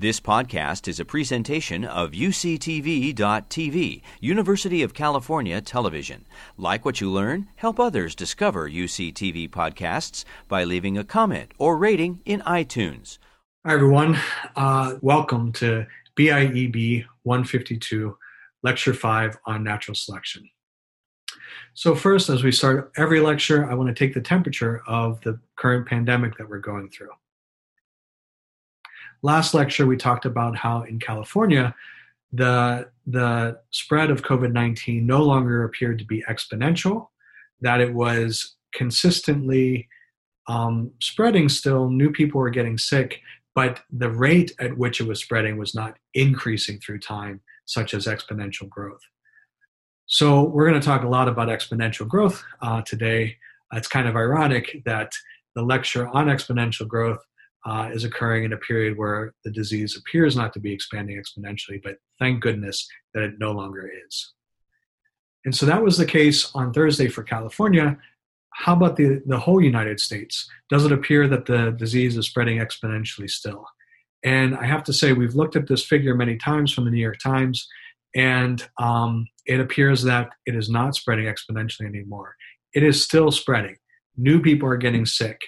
This podcast is a presentation of UCTV.tv, University of California Television. Like what you learn, help others discover UCTV podcasts by leaving a comment or rating in iTunes. Hi, everyone. Uh, welcome to BIEB 152, Lecture 5 on Natural Selection. So, first, as we start every lecture, I want to take the temperature of the current pandemic that we're going through. Last lecture, we talked about how in California, the, the spread of COVID 19 no longer appeared to be exponential, that it was consistently um, spreading still. New people were getting sick, but the rate at which it was spreading was not increasing through time, such as exponential growth. So, we're going to talk a lot about exponential growth uh, today. It's kind of ironic that the lecture on exponential growth uh, is occurring in a period where the disease appears not to be expanding exponentially, but thank goodness that it no longer is. And so that was the case on Thursday for California. How about the, the whole United States? Does it appear that the disease is spreading exponentially still? And I have to say, we've looked at this figure many times from the New York Times, and um, it appears that it is not spreading exponentially anymore. It is still spreading. New people are getting sick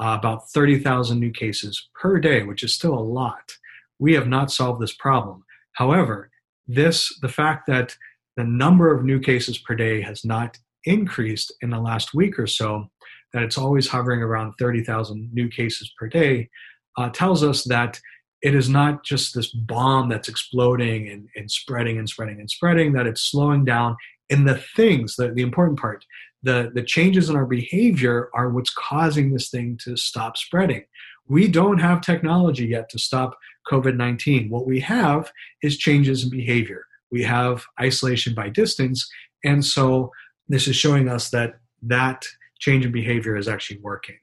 uh, about 30,000 new cases per day, which is still a lot. We have not solved this problem. However, this the fact that the number of new cases per day has not increased in the last week or so, that it's always hovering around 30,000 new cases per day, uh, tells us that it is not just this bomb that's exploding and, and spreading and spreading and spreading, that it's slowing down in the things, the, the important part, the, the changes in our behavior are what's causing this thing to stop spreading. We don't have technology yet to stop COVID 19. What we have is changes in behavior. We have isolation by distance. And so this is showing us that that change in behavior is actually working.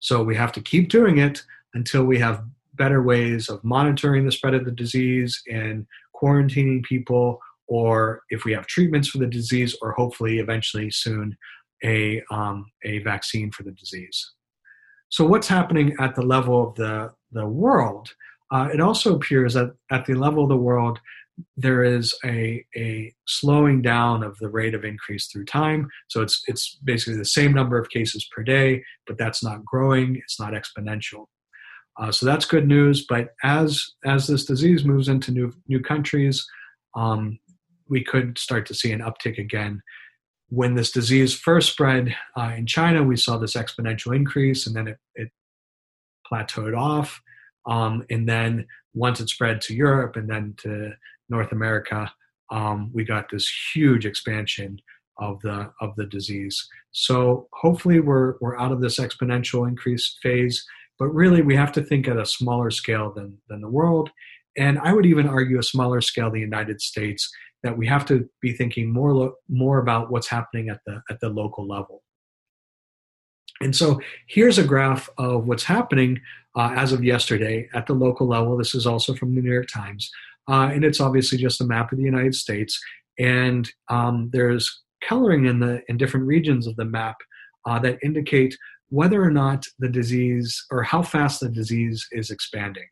So we have to keep doing it until we have better ways of monitoring the spread of the disease and quarantining people, or if we have treatments for the disease, or hopefully eventually soon a, um, a vaccine for the disease. So, what's happening at the level of the, the world? Uh, it also appears that at the level of the world, there is a, a slowing down of the rate of increase through time. So it's it's basically the same number of cases per day, but that's not growing. It's not exponential. Uh, so that's good news. But as as this disease moves into new new countries, um, we could start to see an uptick again when this disease first spread uh, in China, we saw this exponential increase, and then it, it plateaued off. Um, and then once it spread to Europe and then to North America, um, we got this huge expansion of the of the disease. So hopefully we're we're out of this exponential increase phase, but really we have to think at a smaller scale than than the world, and I would even argue a smaller scale the United States that we have to be thinking more lo- more about what's happening at the at the local level. And so here's a graph of what's happening uh, as of yesterday at the local level. This is also from the New York Times, uh, and it's obviously just a map of the United States. And um, there's coloring in the in different regions of the map uh, that indicate whether or not the disease or how fast the disease is expanding.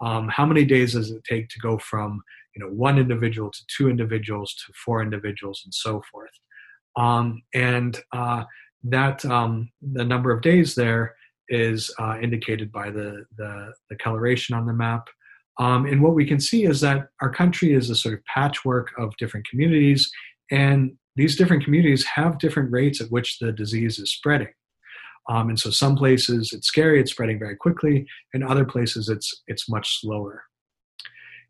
Um, how many days does it take to go from you know one individual to two individuals to four individuals and so forth. Um, and uh, that um, the number of days there is uh, indicated by the, the, the coloration on the map. Um, and what we can see is that our country is a sort of patchwork of different communities and these different communities have different rates at which the disease is spreading. Um, and so some places it's scary it's spreading very quickly and other places it's it's much slower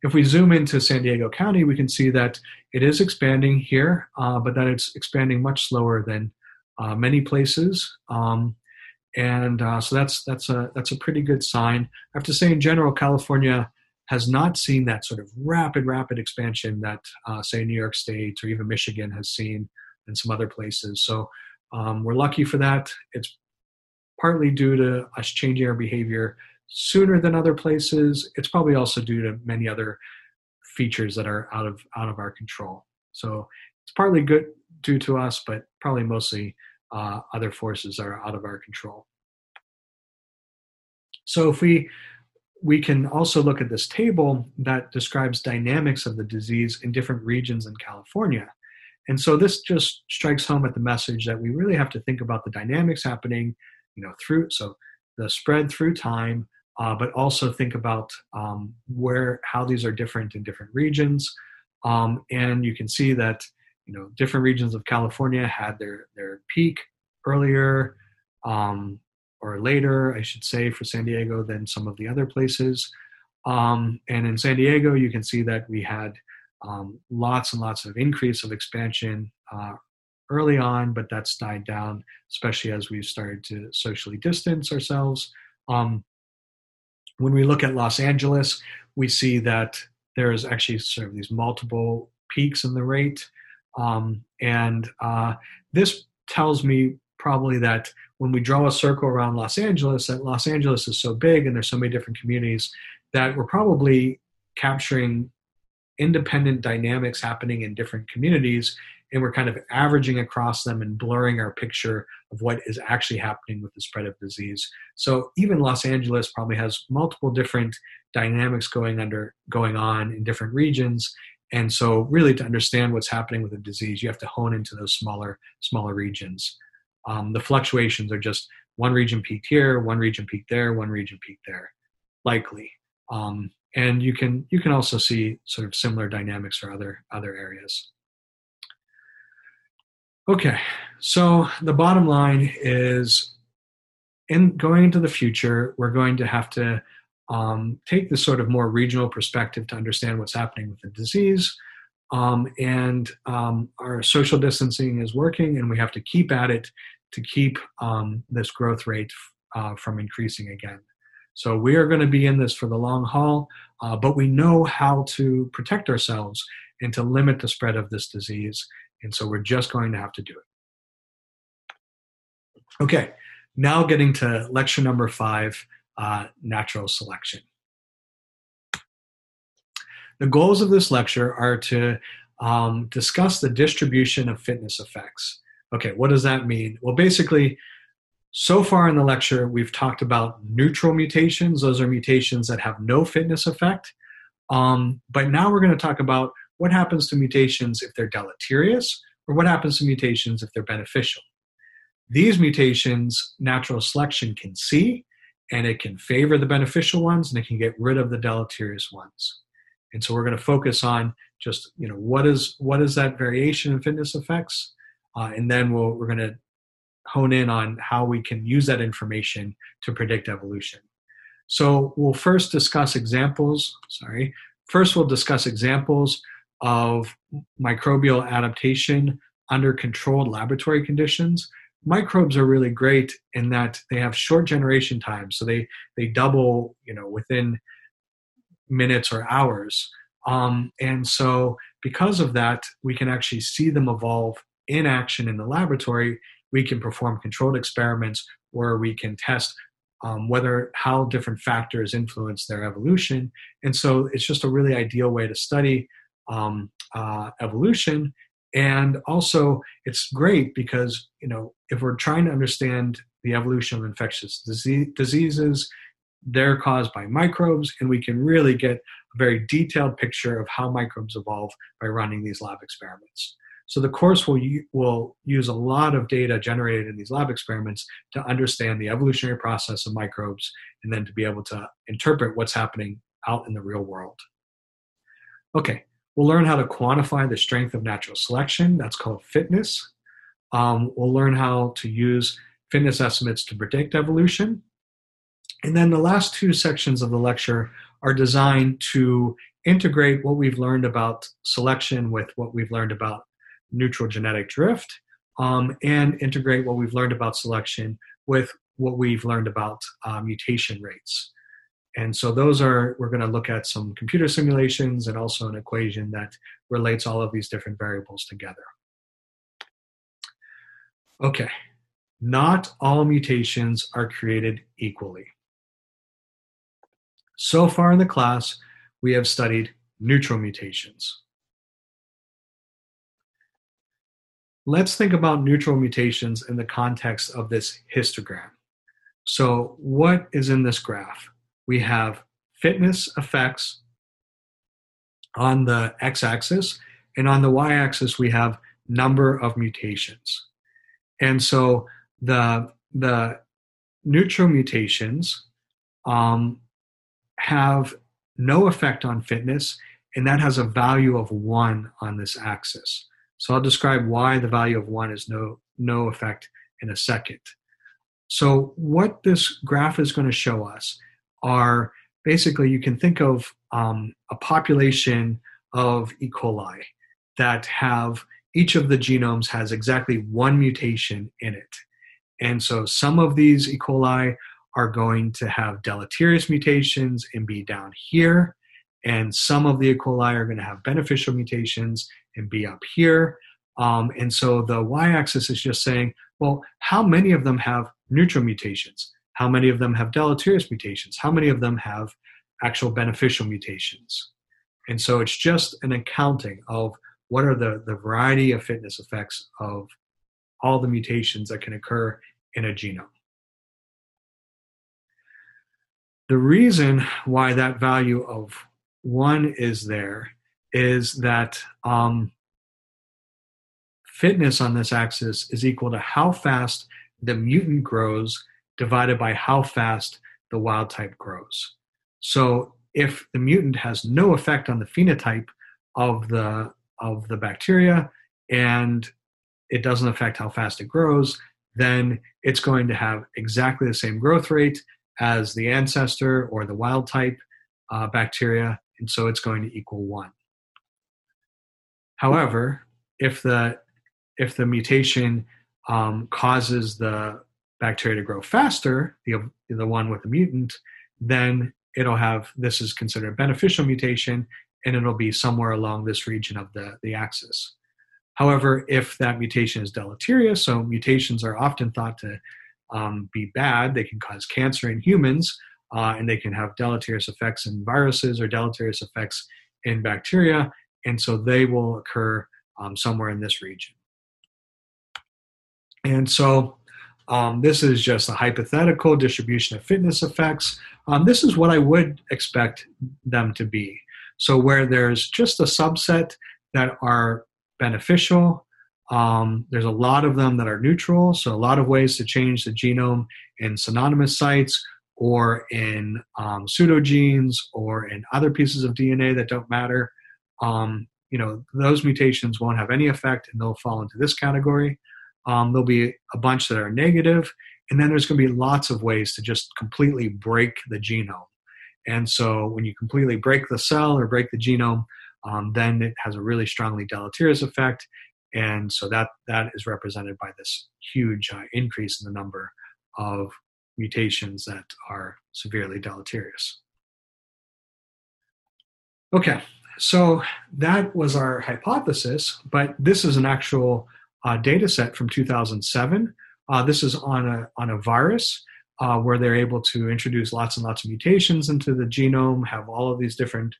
if we zoom into San Diego County, we can see that it is expanding here, uh, but that it's expanding much slower than uh, many places. Um, and uh, so that's that's a that's a pretty good sign. I have to say, in general, California has not seen that sort of rapid rapid expansion that uh, say New York State or even Michigan has seen and some other places. So um, we're lucky for that. It's partly due to us changing our behavior sooner than other places. It's probably also due to many other features that are out of out of our control. So it's partly good due to us, but probably mostly uh, other forces are out of our control. So if we we can also look at this table that describes dynamics of the disease in different regions in California. And so this just strikes home at the message that we really have to think about the dynamics happening, you know, through so the spread through time, uh, but also think about um, where how these are different in different regions. Um, and you can see that you know different regions of California had their their peak earlier um, or later, I should say, for San Diego than some of the other places. Um, and in San Diego, you can see that we had um, lots and lots of increase of expansion uh, early on, but that's died down, especially as we've started to socially distance ourselves. Um, when we look at Los Angeles, we see that there is actually sort of these multiple peaks in the rate. Um, and uh, this tells me probably that when we draw a circle around Los Angeles, that Los Angeles is so big and there's so many different communities that we're probably capturing independent dynamics happening in different communities and we're kind of averaging across them and blurring our picture of what is actually happening with the spread of disease. So even los angeles probably has multiple different dynamics going under going on in different regions. And so really to understand what's happening with the disease you have to hone into those smaller smaller regions. Um, the fluctuations are just one region peaked here one region peaked there one region peaked there likely. Um, and you can you can also see sort of similar dynamics for other other areas okay so the bottom line is in going into the future we're going to have to um, take this sort of more regional perspective to understand what's happening with the disease um, and um, our social distancing is working and we have to keep at it to keep um, this growth rate uh, from increasing again so we are going to be in this for the long haul, uh, but we know how to protect ourselves and to limit the spread of this disease. And so we're just going to have to do it. Okay, now getting to lecture number five uh, natural selection. The goals of this lecture are to um, discuss the distribution of fitness effects. Okay, what does that mean? Well, basically, so far in the lecture, we've talked about neutral mutations. Those are mutations that have no fitness effect. Um, but now we're going to talk about what happens to mutations if they're deleterious or what happens to mutations if they're beneficial. These mutations, natural selection can see, and it can favor the beneficial ones and it can get rid of the deleterious ones. And so we're going to focus on just you know what is what is that variation in fitness effects, uh, and then we'll, we're going to hone in on how we can use that information to predict evolution. So we'll first discuss examples, sorry, first we'll discuss examples of microbial adaptation under controlled laboratory conditions. Microbes are really great in that they have short generation times, so they they double, you know, within minutes or hours. Um, and so, because of that, we can actually see them evolve in action in the laboratory we can perform controlled experiments where we can test um, whether how different factors influence their evolution. And so it's just a really ideal way to study um, uh, evolution. And also, it's great because you know if we're trying to understand the evolution of infectious disease, diseases, they're caused by microbes, and we can really get a very detailed picture of how microbes evolve by running these lab experiments. So the course will, will use a lot of data generated in these lab experiments to understand the evolutionary process of microbes and then to be able to interpret what's happening out in the real world. Okay, we'll learn how to quantify the strength of natural selection. That's called fitness. Um, we'll learn how to use fitness estimates to predict evolution. And then the last two sections of the lecture are designed to integrate what we've learned about selection with what we've learned about neutral genetic drift um, and integrate what we've learned about selection with what we've learned about uh, mutation rates. And so those are, we're going to look at some computer simulations and also an equation that relates all of these different variables together. Okay, not all mutations are created equally. So far in the class, we have studied neutral mutations. Let's think about neutral mutations in the context of this histogram. So, what is in this graph? We have fitness effects on the x axis, and on the y axis, we have number of mutations. And so the, the neutral mutations um, have no effect on fitness, and that has a value of one on this axis. So I'll describe why the value of one is no, no effect in a second. So, what this graph is going to show us are basically you can think of um, a population of E. coli that have each of the genomes has exactly one mutation in it. And so some of these E. coli are going to have deleterious mutations and be down here. And some of the E. coli are going to have beneficial mutations and be up here. Um, and so the y axis is just saying, well, how many of them have neutral mutations? How many of them have deleterious mutations? How many of them have actual beneficial mutations? And so it's just an accounting of what are the, the variety of fitness effects of all the mutations that can occur in a genome. The reason why that value of one is there is that um, fitness on this axis is equal to how fast the mutant grows divided by how fast the wild type grows. So if the mutant has no effect on the phenotype of the of the bacteria and it doesn't affect how fast it grows, then it's going to have exactly the same growth rate as the ancestor or the wild type uh, bacteria, and so it's going to equal one. However, if the if the mutation um, causes the bacteria to grow faster, the the one with the mutant, then it'll have this is considered a beneficial mutation, and it'll be somewhere along this region of the, the axis. However, if that mutation is deleterious, so mutations are often thought to um, be bad, they can cause cancer in humans, uh, and they can have deleterious effects in viruses or deleterious effects in bacteria, and so they will occur um, somewhere in this region. And so um, this is just a hypothetical distribution of fitness effects. Um, this is what I would expect them to be. So, where there's just a subset that are beneficial, um, there's a lot of them that are neutral. So, a lot of ways to change the genome in synonymous sites or in um, pseudogenes or in other pieces of DNA that don't matter. Um, you know, those mutations won't have any effect and they'll fall into this category. Um, there'll be a bunch that are negative, and then there's going to be lots of ways to just completely break the genome. And so when you completely break the cell or break the genome, um, then it has a really strongly deleterious effect. And so that, that is represented by this huge uh, increase in the number of mutations that are severely deleterious. Okay, so that was our hypothesis, but this is an actual uh, data set from 2007. Uh, this is on a, on a virus uh, where they're able to introduce lots and lots of mutations into the genome, have all of these different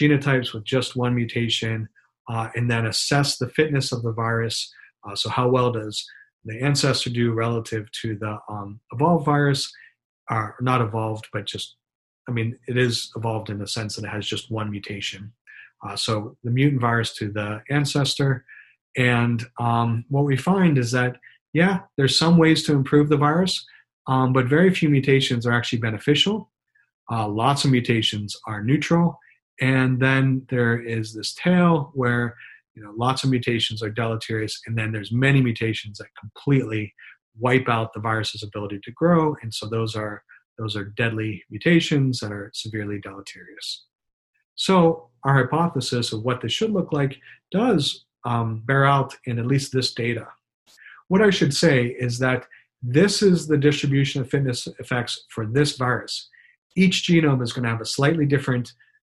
genotypes with just one mutation, uh, and then assess the fitness of the virus. Uh, so, how well does the ancestor do relative to the um, evolved virus? Uh, not evolved, but just, I mean, it is evolved in the sense that it has just one mutation. Uh, so, the mutant virus to the ancestor. And um, what we find is that, yeah, there's some ways to improve the virus, um, but very few mutations are actually beneficial. Uh, lots of mutations are neutral. And then there is this tail where you know lots of mutations are deleterious, and then there's many mutations that completely wipe out the virus's ability to grow. And so those are those are deadly mutations that are severely deleterious. So our hypothesis of what this should look like does um, bear out in at least this data. What I should say is that this is the distribution of fitness effects for this virus. Each genome is going to have a slightly different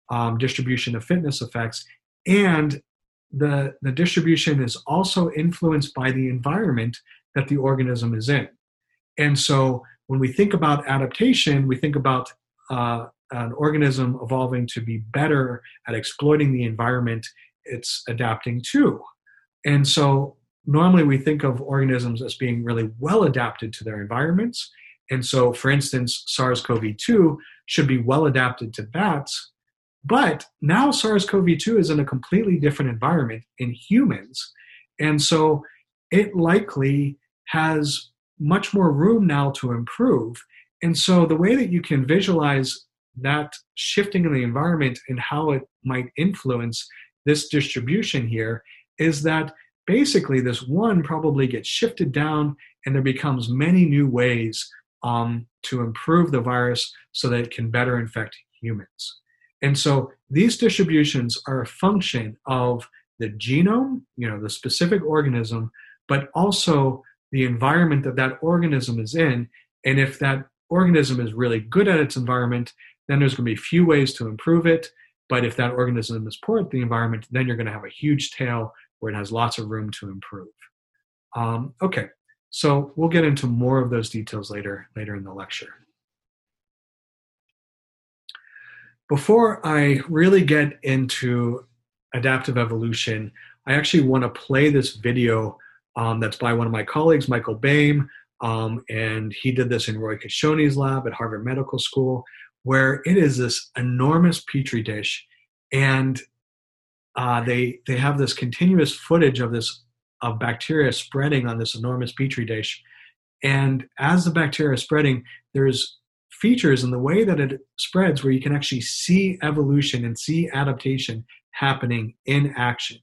um, distribution of fitness effects, and the, the distribution is also influenced by the environment that the organism is in. And so when we think about adaptation, we think about uh, an organism evolving to be better at exploiting the environment it's adapting to. And so normally we think of organisms as being really well adapted to their environments. And so, for instance, SARS CoV 2 should be well adapted to bats. But now SARS CoV 2 is in a completely different environment in humans. And so it likely has much more room now to improve. And so the way that you can visualize that shifting in the environment and how it might influence this distribution here is that basically this one probably gets shifted down and there becomes many new ways um, to improve the virus so that it can better infect humans. And so these distributions are a function of the genome, you know, the specific organism, but also the environment that that organism is in. And if that organism is really good at its environment, then there's going to be few ways to improve it. But if that organism is poor at the environment, then you're going to have a huge tail where it has lots of room to improve. Um, okay, so we'll get into more of those details later later in the lecture. Before I really get into adaptive evolution, I actually want to play this video um, that's by one of my colleagues, Michael Baym, um, and he did this in Roy Kishony's lab at Harvard Medical School, where it is this enormous petri dish, and uh, they they have this continuous footage of this of bacteria spreading on this enormous petri dish, and as the bacteria is spreading, there's features in the way that it spreads where you can actually see evolution and see adaptation happening in action.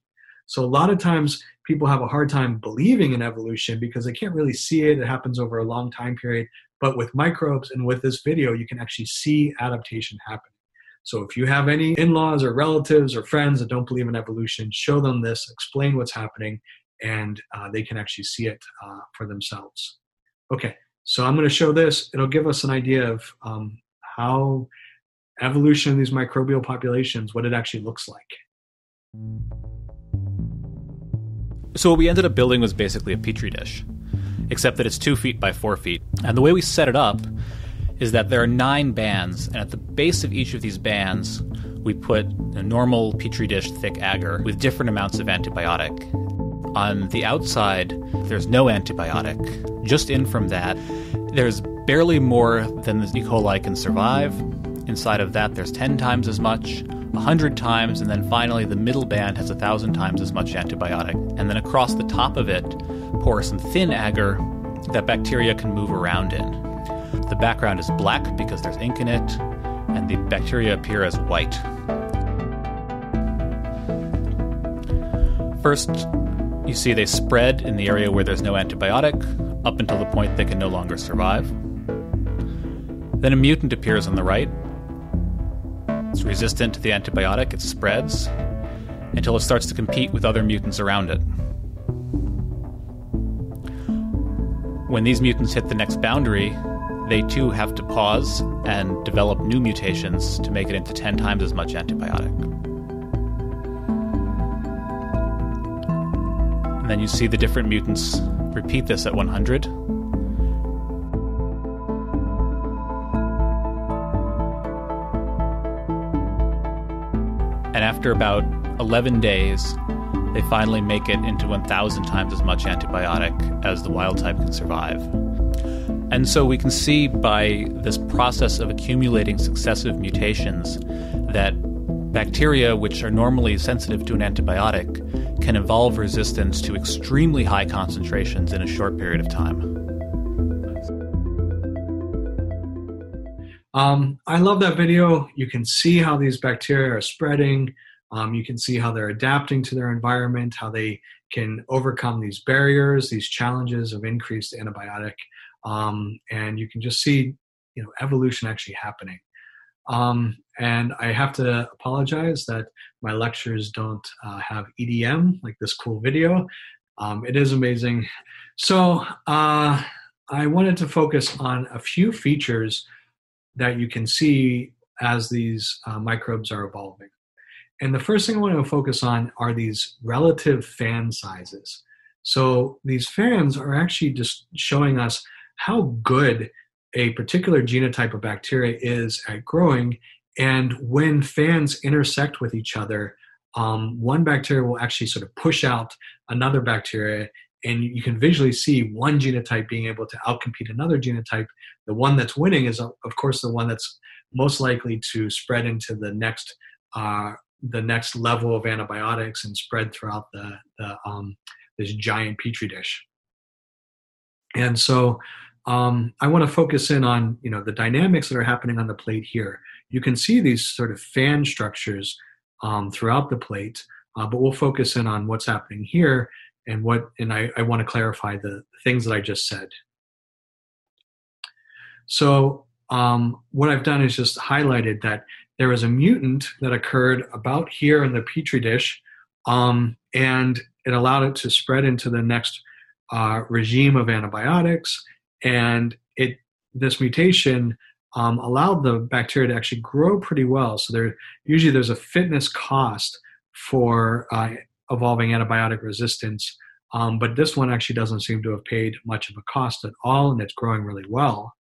So a lot of times people have a hard time believing in evolution because they can't really see it. It happens over a long time period. But with microbes and with this video, you can actually see adaptation happening. So if you have any in-laws or relatives or friends that don't believe in evolution, show them this, explain what's happening, and uh, they can actually see it uh, for themselves. Okay, so I'm going to show this. It'll give us an idea of um, how evolution of these microbial populations, what it actually looks like. So what we ended up building was basically a petri dish, except that it's two feet by four feet. And the way we set it up is that there are nine bands, and at the base of each of these bands, we put a normal petri dish thick agar with different amounts of antibiotic. On the outside, there's no antibiotic. Just in from that, there's barely more than the E. coli can survive. Inside of that, there's 10 times as much. 100 times, and then finally the middle band has 1,000 times as much antibiotic. And then across the top of it, pour some thin agar that bacteria can move around in. The background is black because there's ink in it, and the bacteria appear as white. First, you see they spread in the area where there's no antibiotic up until the point they can no longer survive. Then a mutant appears on the right, it's resistant to the antibiotic, it spreads until it starts to compete with other mutants around it. When these mutants hit the next boundary, they too have to pause and develop new mutations to make it into 10 times as much antibiotic. And then you see the different mutants repeat this at 100 and after about 11 days, they finally make it into 1,000 times as much antibiotic as the wild type can survive. And so we can see by this process of accumulating successive mutations that bacteria, which are normally sensitive to an antibiotic, can evolve resistance to extremely high concentrations in a short period of time. Um, I love that video. You can see how these bacteria are spreading. Um, you can see how they're adapting to their environment, how they can overcome these barriers, these challenges of increased antibiotic, um, and you can just see, you know, evolution actually happening. Um, and I have to apologize that my lectures don't uh, have EDM like this cool video. Um, it is amazing. So uh, I wanted to focus on a few features that you can see as these uh, microbes are evolving. And the first thing I want to focus on are these relative fan sizes. So these fans are actually just showing us how good a particular genotype of bacteria is at growing. And when fans intersect with each other, um, one bacteria will actually sort of push out another bacteria and you can visually see one genotype being able to outcompete another genotype. The one that's winning is, of course, the one that's most likely to spread into the next uh, the next level of antibiotics and spread throughout the, the um, this giant petri dish. And so um, I want to focus in on you know the dynamics that are happening on the plate here. You can see these sort of fan structures um, throughout the plate, uh, but we'll focus in on what's happening here and what. And I, I want to clarify the things that I just said. So um, what I've done is just highlighted that there was a mutant that occurred about here in the petri dish, um, and it allowed it to spread into the next uh, regime of antibiotics and it this mutation um, allowed the bacteria to actually grow pretty well. So there usually there's a fitness cost for uh, evolving antibiotic resistance, um, but this one actually doesn't seem to have paid much of a cost at all, and it's growing really well.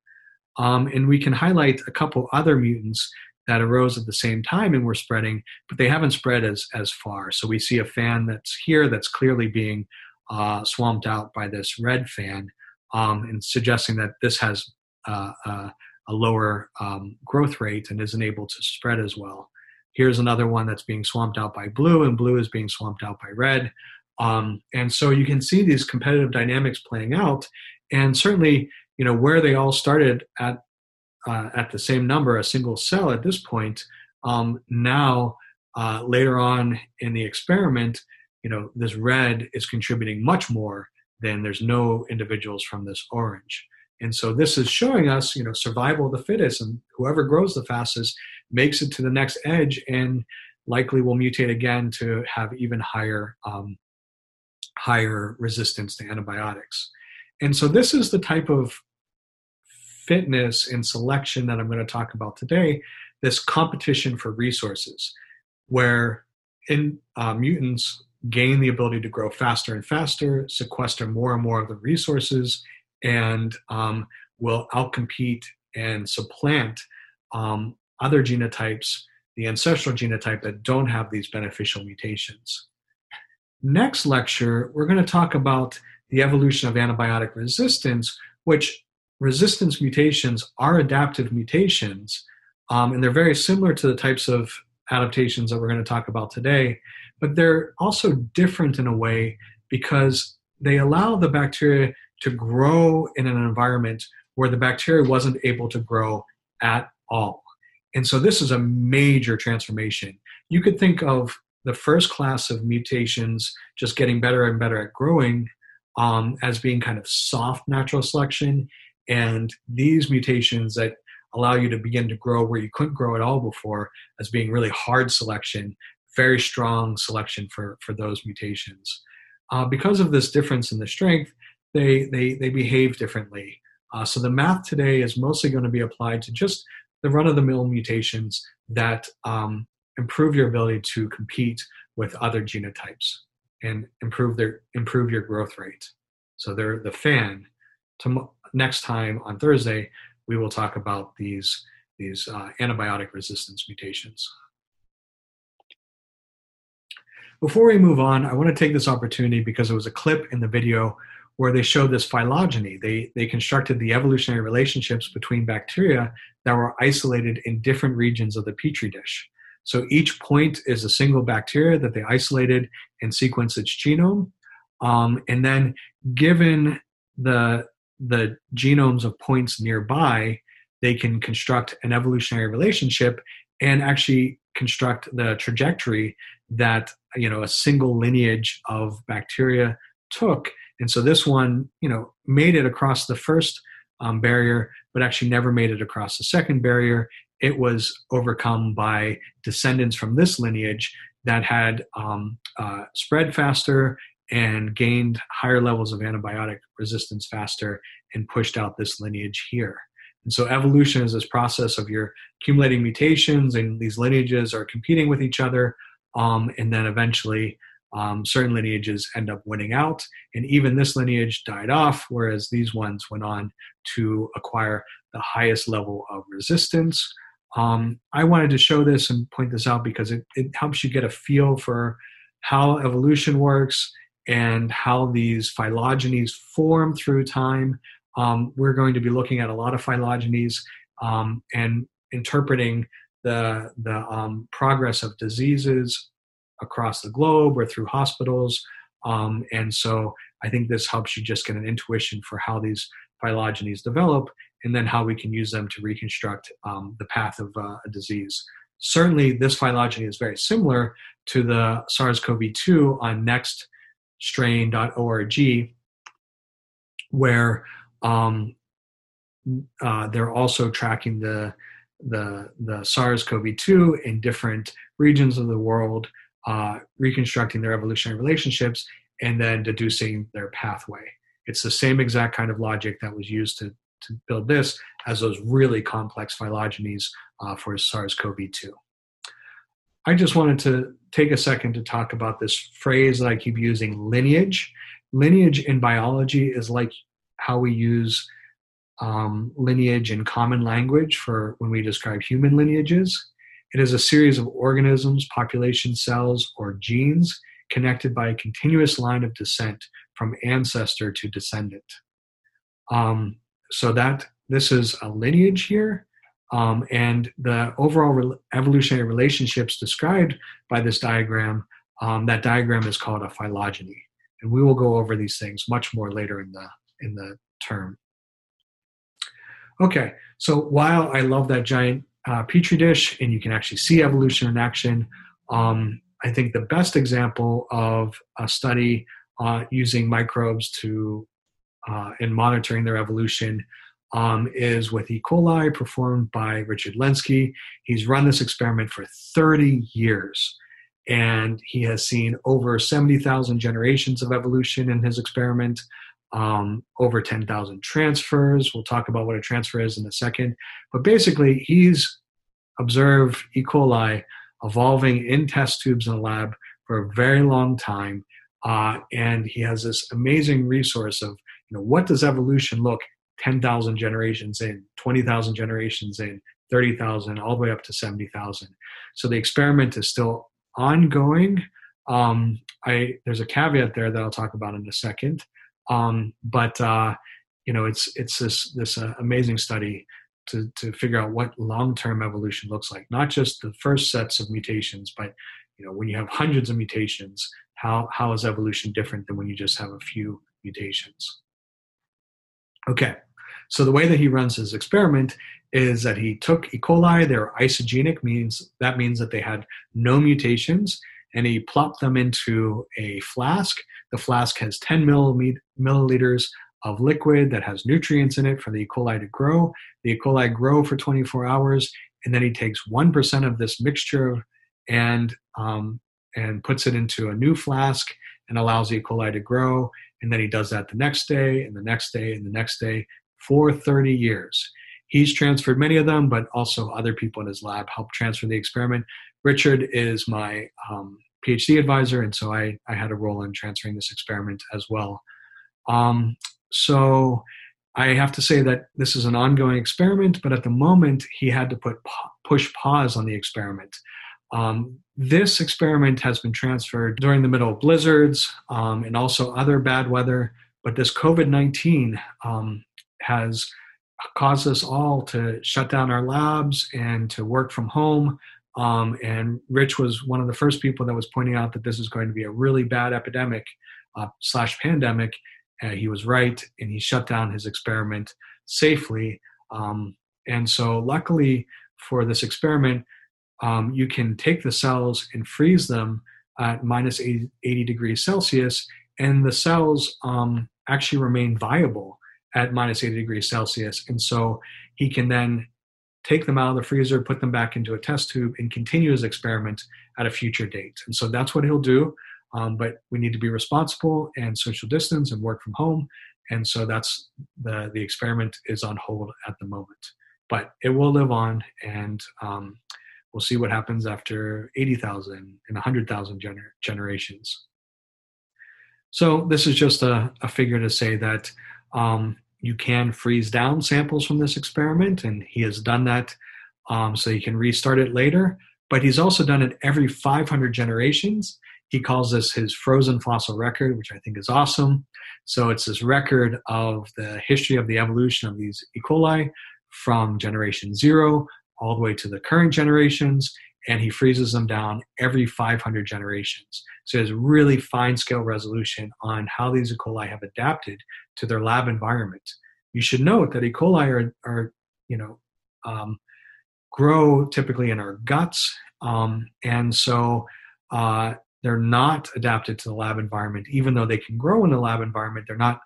Um, and we can highlight a couple other mutants that arose at the same time and were spreading, but they haven't spread as as far. So we see a fan that's here that's clearly being uh, swamped out by this red fan um, and suggesting that this has uh, uh, a lower um, growth rate and isn't able to spread as well. Here's another one that's being swamped out by blue, and blue is being swamped out by red. Um, and so you can see these competitive dynamics playing out, and certainly, you know, where they all started at uh, at the same number, a single cell at this point. Um, now, uh, later on in the experiment, you know, this red is contributing much more than there's no individuals from this orange. And so this is showing us, you know, survival of the fittest, and whoever grows the fastest makes it to the next edge, and likely will mutate again to have even higher, um, higher resistance to antibiotics. And so this is the type of fitness and selection that I'm going to talk about today. This competition for resources, where in uh, mutants gain the ability to grow faster and faster, sequester more and more of the resources, and um, will outcompete and supplant um, other genotypes, the ancestral genotype that don't have these beneficial mutations. Next lecture, we're going to talk about the evolution of antibiotic resistance, which resistance mutations are adaptive mutations, um, and they're very similar to the types of adaptations that we're going to talk about today but they're also different in a way because they allow the bacteria to grow in an environment where the bacteria wasn't able to grow at all. And so this is a major transformation. You could think of the first class of mutations just getting better and better at growing um, as being kind of soft natural selection. And these mutations that allow you to begin to grow where you couldn't grow at all before as being really hard selection very strong selection for, for those mutations. Uh, because of this difference in the strength, they, they, they behave differently. Uh, so the math today is mostly going to be applied to just the run of the mill mutations that um, improve your ability to compete with other genotypes and improve their improve your growth rate. So they're the fan. To, next time on Thursday, we will talk about these these uh, antibiotic resistance mutations. Before we move on, I want to take this opportunity because it was a clip in the video where they showed this phylogeny. They, they constructed the evolutionary relationships between bacteria that were isolated in different regions of the petri dish. So each point is a single bacteria that they isolated and sequenced its genome. Um, and then, given the, the genomes of points nearby, they can construct an evolutionary relationship and actually construct the trajectory that you know a single lineage of bacteria took and so this one you know made it across the first um, barrier but actually never made it across the second barrier. It was overcome by descendants from this lineage that had um, uh, spread faster and gained higher levels of antibiotic resistance faster and pushed out this lineage here. And so evolution is this process of your accumulating mutations and these lineages are competing with each other um, and then eventually um, certain lineages end up winning out and even this lineage died off whereas these ones went on to acquire the highest level of resistance um, i wanted to show this and point this out because it, it helps you get a feel for how evolution works and how these phylogenies form through time. Um, we're going to be looking at a lot of phylogenies um, and interpreting the, the um, progress of diseases across the globe or through hospitals. Um, and so I think this helps you just get an intuition for how these phylogenies develop and then how we can use them to reconstruct um, the path of uh, a disease. Certainly, this phylogeny is very similar to the SARS CoV 2 on nextstrain.org, where um, uh, they're also tracking the, the, the SARS CoV 2 in different regions of the world, uh, reconstructing their evolutionary relationships, and then deducing their pathway. It's the same exact kind of logic that was used to, to build this as those really complex phylogenies uh, for SARS-CoV-2. I just wanted to take a second to talk about this phrase that I keep using, lineage. Lineage in biology is like how we use um, lineage in common language for when we describe human lineages. It is a series of organisms, population cells, or genes connected by a continuous line of descent from ancestor to descendant. Um, so that this is a lineage here, um, and the overall re- evolutionary relationships described by this diagram. Um, that diagram is called a phylogeny, and we will go over these things much more later in the in the term. Okay, so while I love that giant uh, petri dish, and you can actually see evolution in action, um, I think the best example of a study uh, using microbes to uh, and monitoring their evolution um, is with E. coli performed by Richard Lenski. He's run this experiment for 30 years and he has seen over 70,000 generations of evolution in his experiment, um, over 10,000 transfers. We'll talk about what a transfer is in a second. But basically, he's observed E. coli evolving in test tubes in a lab for a very long time. Uh, and he has this amazing resource of, you know, what does evolution look 10,000 generations in, 20,000 generations in, 30,000, all the way up to 70,000. So the experiment is still ongoing. Um, I, there's a caveat there that I'll talk about in a second. Um, but, uh, you know, it's, it's this, this uh, amazing study to, to figure out what long-term evolution looks like not just the first sets of mutations but you know when you have hundreds of mutations how how is evolution different than when you just have a few mutations okay so the way that he runs his experiment is that he took E. coli they're isogenic means that means that they had no mutations and he plopped them into a flask the flask has 10 milliliters of liquid that has nutrients in it for the E. coli to grow. The E. coli grow for 24 hours, and then he takes 1% of this mixture and, um, and puts it into a new flask and allows the E. coli to grow. And then he does that the next day, and the next day, and the next day for 30 years. He's transferred many of them, but also other people in his lab helped transfer the experiment. Richard is my um, PhD advisor, and so I, I had a role in transferring this experiment as well. Um, so I have to say that this is an ongoing experiment, but at the moment he had to put push pause on the experiment. Um, this experiment has been transferred during the middle of blizzards um, and also other bad weather, but this COVID 19 um, has caused us all to shut down our labs and to work from home. Um, and Rich was one of the first people that was pointing out that this is going to be a really bad epidemic uh, slash pandemic uh, he was right, and he shut down his experiment safely. Um, and so, luckily for this experiment, um, you can take the cells and freeze them at minus 80, 80 degrees Celsius, and the cells um, actually remain viable at minus 80 degrees Celsius. And so, he can then take them out of the freezer, put them back into a test tube, and continue his experiment at a future date. And so, that's what he'll do. Um, but we need to be responsible and social distance and work from home. And so that's the the experiment is on hold at the moment, but it will live on, and um, we'll see what happens after eighty thousand and hundred thousand gener- generations. So this is just a, a figure to say that um, you can freeze down samples from this experiment, and he has done that, um, so you can restart it later. But he's also done it every 500 generations, he calls this his frozen fossil record, which I think is awesome. So it's this record of the history of the evolution of these E. coli from generation zero all the way to the current generations, and he freezes them down every 500 generations. So he has really fine scale resolution on how these E. coli have adapted to their lab environment. You should note that E. coli are, are you know, um, grow typically in our guts, um, and so uh, they're not adapted to the lab environment. Even though they can grow in the lab environment, they're not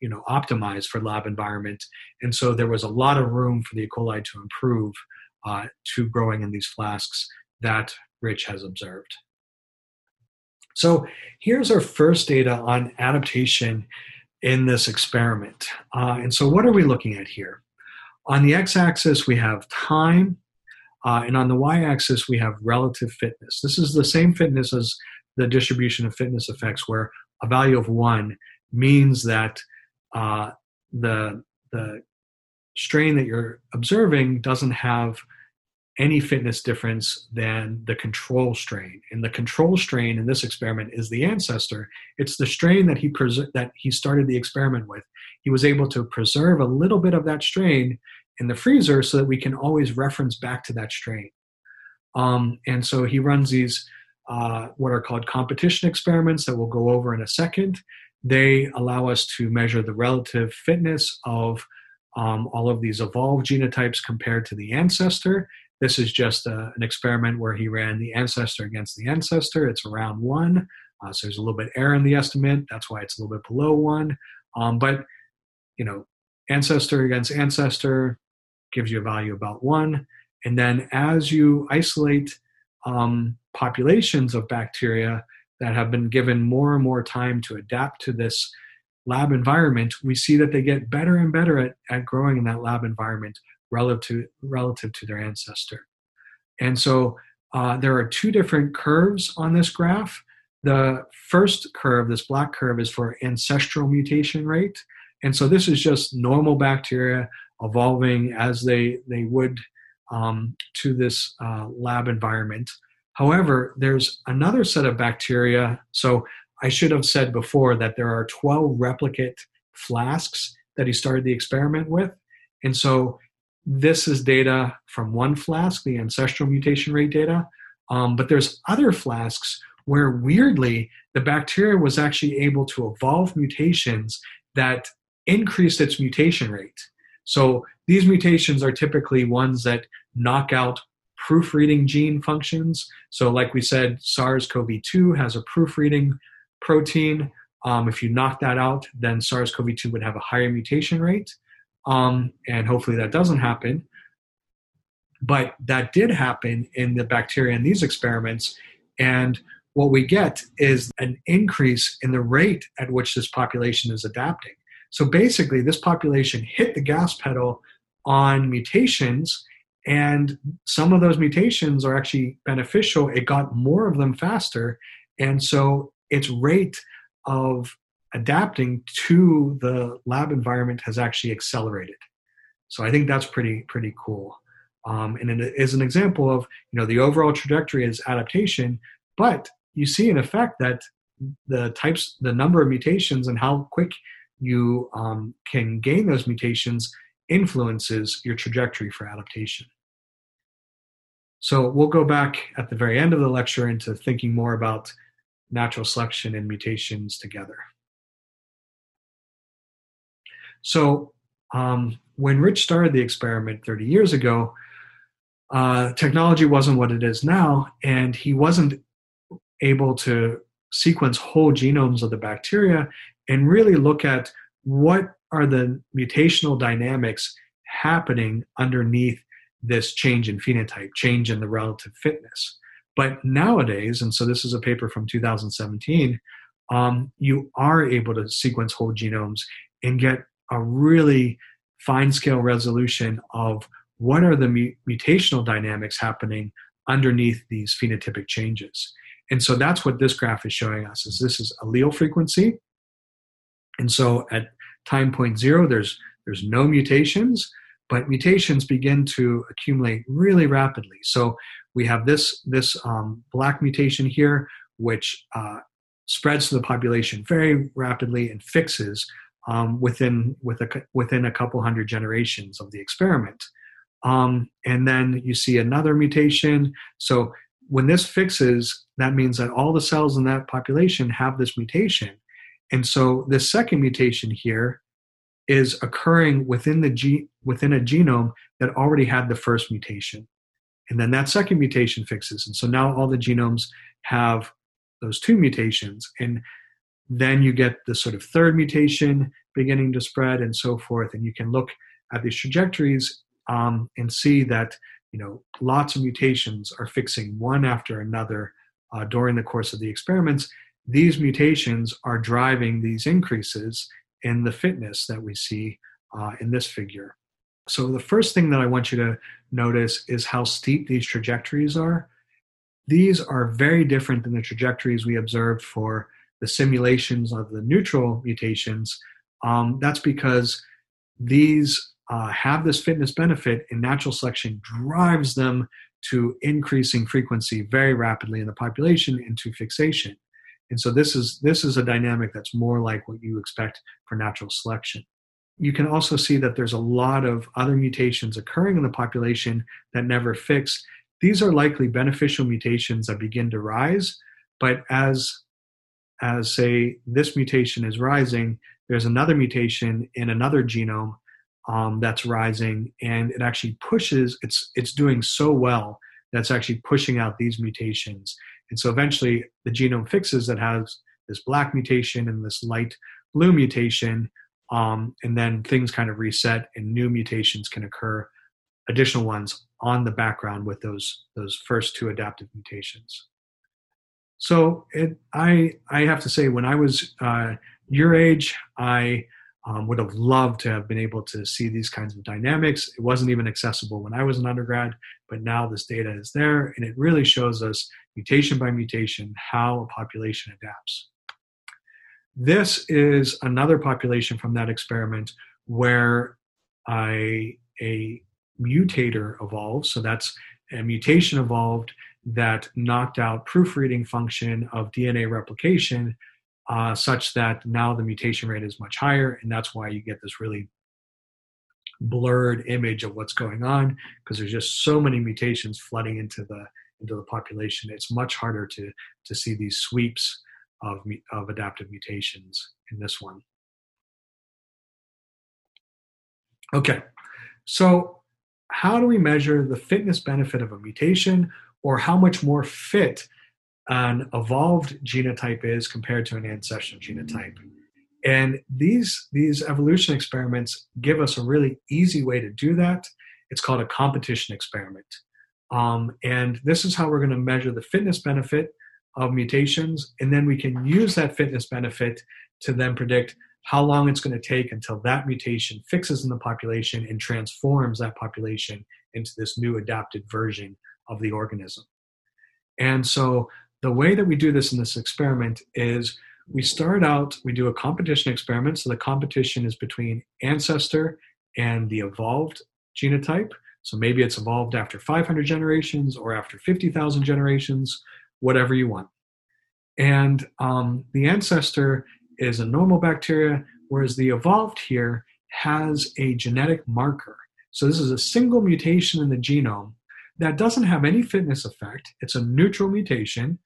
you know optimized for lab environment and so there was a lot of room for the e coli to improve uh, to growing in these flasks that rich has observed so here's our first data on adaptation in this experiment. Uh, and so what are we looking at here? On the x-axis we have time uh, and on the y-axis we have relative fitness. This is the same fitness as the distribution of fitness effects where a value of one means that uh, the the strain that you're observing doesn't have any fitness difference than the control strain. And the control strain in this experiment is the ancestor. It's the strain that he pres- that he started the experiment with. He was able to preserve a little bit of that strain in the freezer so that we can always reference back to that strain. Um, and so he runs these uh, what are called competition experiments that we'll go over in a second. They allow us to measure the relative fitness of um, all of these evolved genotypes compared to the ancestor. This is just a, uh, an experiment where he ran the ancestor against the ancestor. It's around one, uh, so there's a little bit error in the estimate. That's why it's a little bit below one. Um, but you know, ancestor against ancestor gives you a value about one. And then as you isolate um, populations of bacteria, that have been given more and more time to adapt to this lab environment, we see that they get better and better at, at growing in that lab environment relative to, relative to their ancestor. And so uh, there are two different curves on this graph. The first curve, this black curve, is for ancestral mutation rate. And so this is just normal bacteria evolving as they, they would um, to this uh, lab environment. However, there's another set of bacteria. So I should have said before that there are 12 replicate flasks that he started the experiment with. And so this is data from one flask, the ancestral mutation rate data. Um, but there's other flasks where weirdly the bacteria was actually able to evolve mutations that increased its mutation rate. So these mutations are typically ones that knock out proofreading gene functions. So, like we said, SARS CoV 2 has a proofreading protein. Um, if you knock that out, then SARS CoV 2 would have a higher mutation rate. Um, and hopefully that doesn't happen. But that did happen in the bacteria in these experiments. And what we get is an increase in the rate at which this population is adapting. So basically, this population hit the gas pedal on mutations and some of those mutations are actually beneficial. It got more of them faster. And so its rate of adapting to the lab environment has actually accelerated. So I think that's pretty, pretty cool. Um, and it is an example of, you know, the overall trajectory is adaptation, but you see an effect that the types, the number of mutations and how quick you um, can gain those mutations influences your trajectory for adaptation. So we'll go back at the very end of the lecture into thinking more about natural selection and mutations together. So um, when Rich started the experiment 30 years ago, uh, technology wasn't what it is now, and he wasn't able to sequence whole genomes of the bacteria and really look at what are the mutational dynamics happening underneath this change in phenotype, change in the relative fitness. But nowadays, and so this is a paper from 2017, um, you are able to sequence whole genomes and get a really fine scale resolution of what are the mu- mutational dynamics happening underneath these phenotypic changes. And so that's what this graph is showing us is this is allele frequency. And so at time point zero, there's there's no mutations but mutations begin to accumulate really rapidly. So we have this this um, black mutation here, which uh, spreads to the population very rapidly and fixes um, within with a, within a couple hundred generations of the experiment. Um, and then you see another mutation. So when this fixes, that means that all the cells in that population have this mutation. And so this second mutation here is occurring within the ge- within a genome that already had the first mutation. And then that second mutation fixes. And so now all the genomes have those two mutations. And then you get the sort of third mutation beginning to spread and so forth. And you can look at these trajectories um, and see that you know lots of mutations are fixing one after another uh, during the course of the experiments. These mutations are driving these increases in the fitness that we see uh, in this figure. So the first thing that I want you to notice is how steep these trajectories are. These are very different than the trajectories we observed for the simulations of the neutral mutations. Um, that's because these uh, have this fitness benefit, and natural selection drives them to increasing frequency very rapidly in the population into fixation. And so this is this is a dynamic that's more like what you expect for natural selection. You can also see that there's a lot of other mutations occurring in the population that never fix. These are likely beneficial mutations that begin to rise, but as as say this mutation is rising, there's another mutation in another genome um, that's rising, and it actually pushes. It's it's doing so well that's actually pushing out these mutations, and so eventually the genome fixes that has this black mutation and this light blue mutation, um, and then things kind of reset, and new mutations can occur, additional ones on the background with those those first two adaptive mutations. So it, I I have to say when I was uh, your age, I um, would have loved to have been able to see these kinds of dynamics. It wasn't even accessible when I was an undergrad, but now this data is there, and it really shows us mutation by mutation how a population adapts. This is another population from that experiment where I, a mutator evolved. So that's a mutation evolved that knocked out proofreading function of DNA replication uh, such that now the mutation rate is much higher, and that's why you get this really blurred image of what's going on because there's just so many mutations flooding into the into the population. It's much harder to to see these sweeps of of adaptive mutations in this one. Okay, so how do we measure the fitness benefit of a mutation or how much more fit an evolved genotype is compared to an ancestral genotype. And these, these evolution experiments give us a really easy way to do that. It's called a competition experiment. Um, and this is how we're going to measure the fitness benefit of mutations. And then we can use that fitness benefit to then predict how long it's going to take until that mutation fixes in the population and transforms that population into this new adapted version of the organism. And so the way that we do this in this experiment is we start out, we do a competition experiment. So the competition is between ancestor and the evolved genotype. So maybe it's evolved after 500 generations or after 50,000 generations, whatever you want. And um, the ancestor is a normal bacteria, whereas the evolved here has a genetic marker. So this is a single mutation in the genome that doesn't have any fitness effect. It's a neutral mutation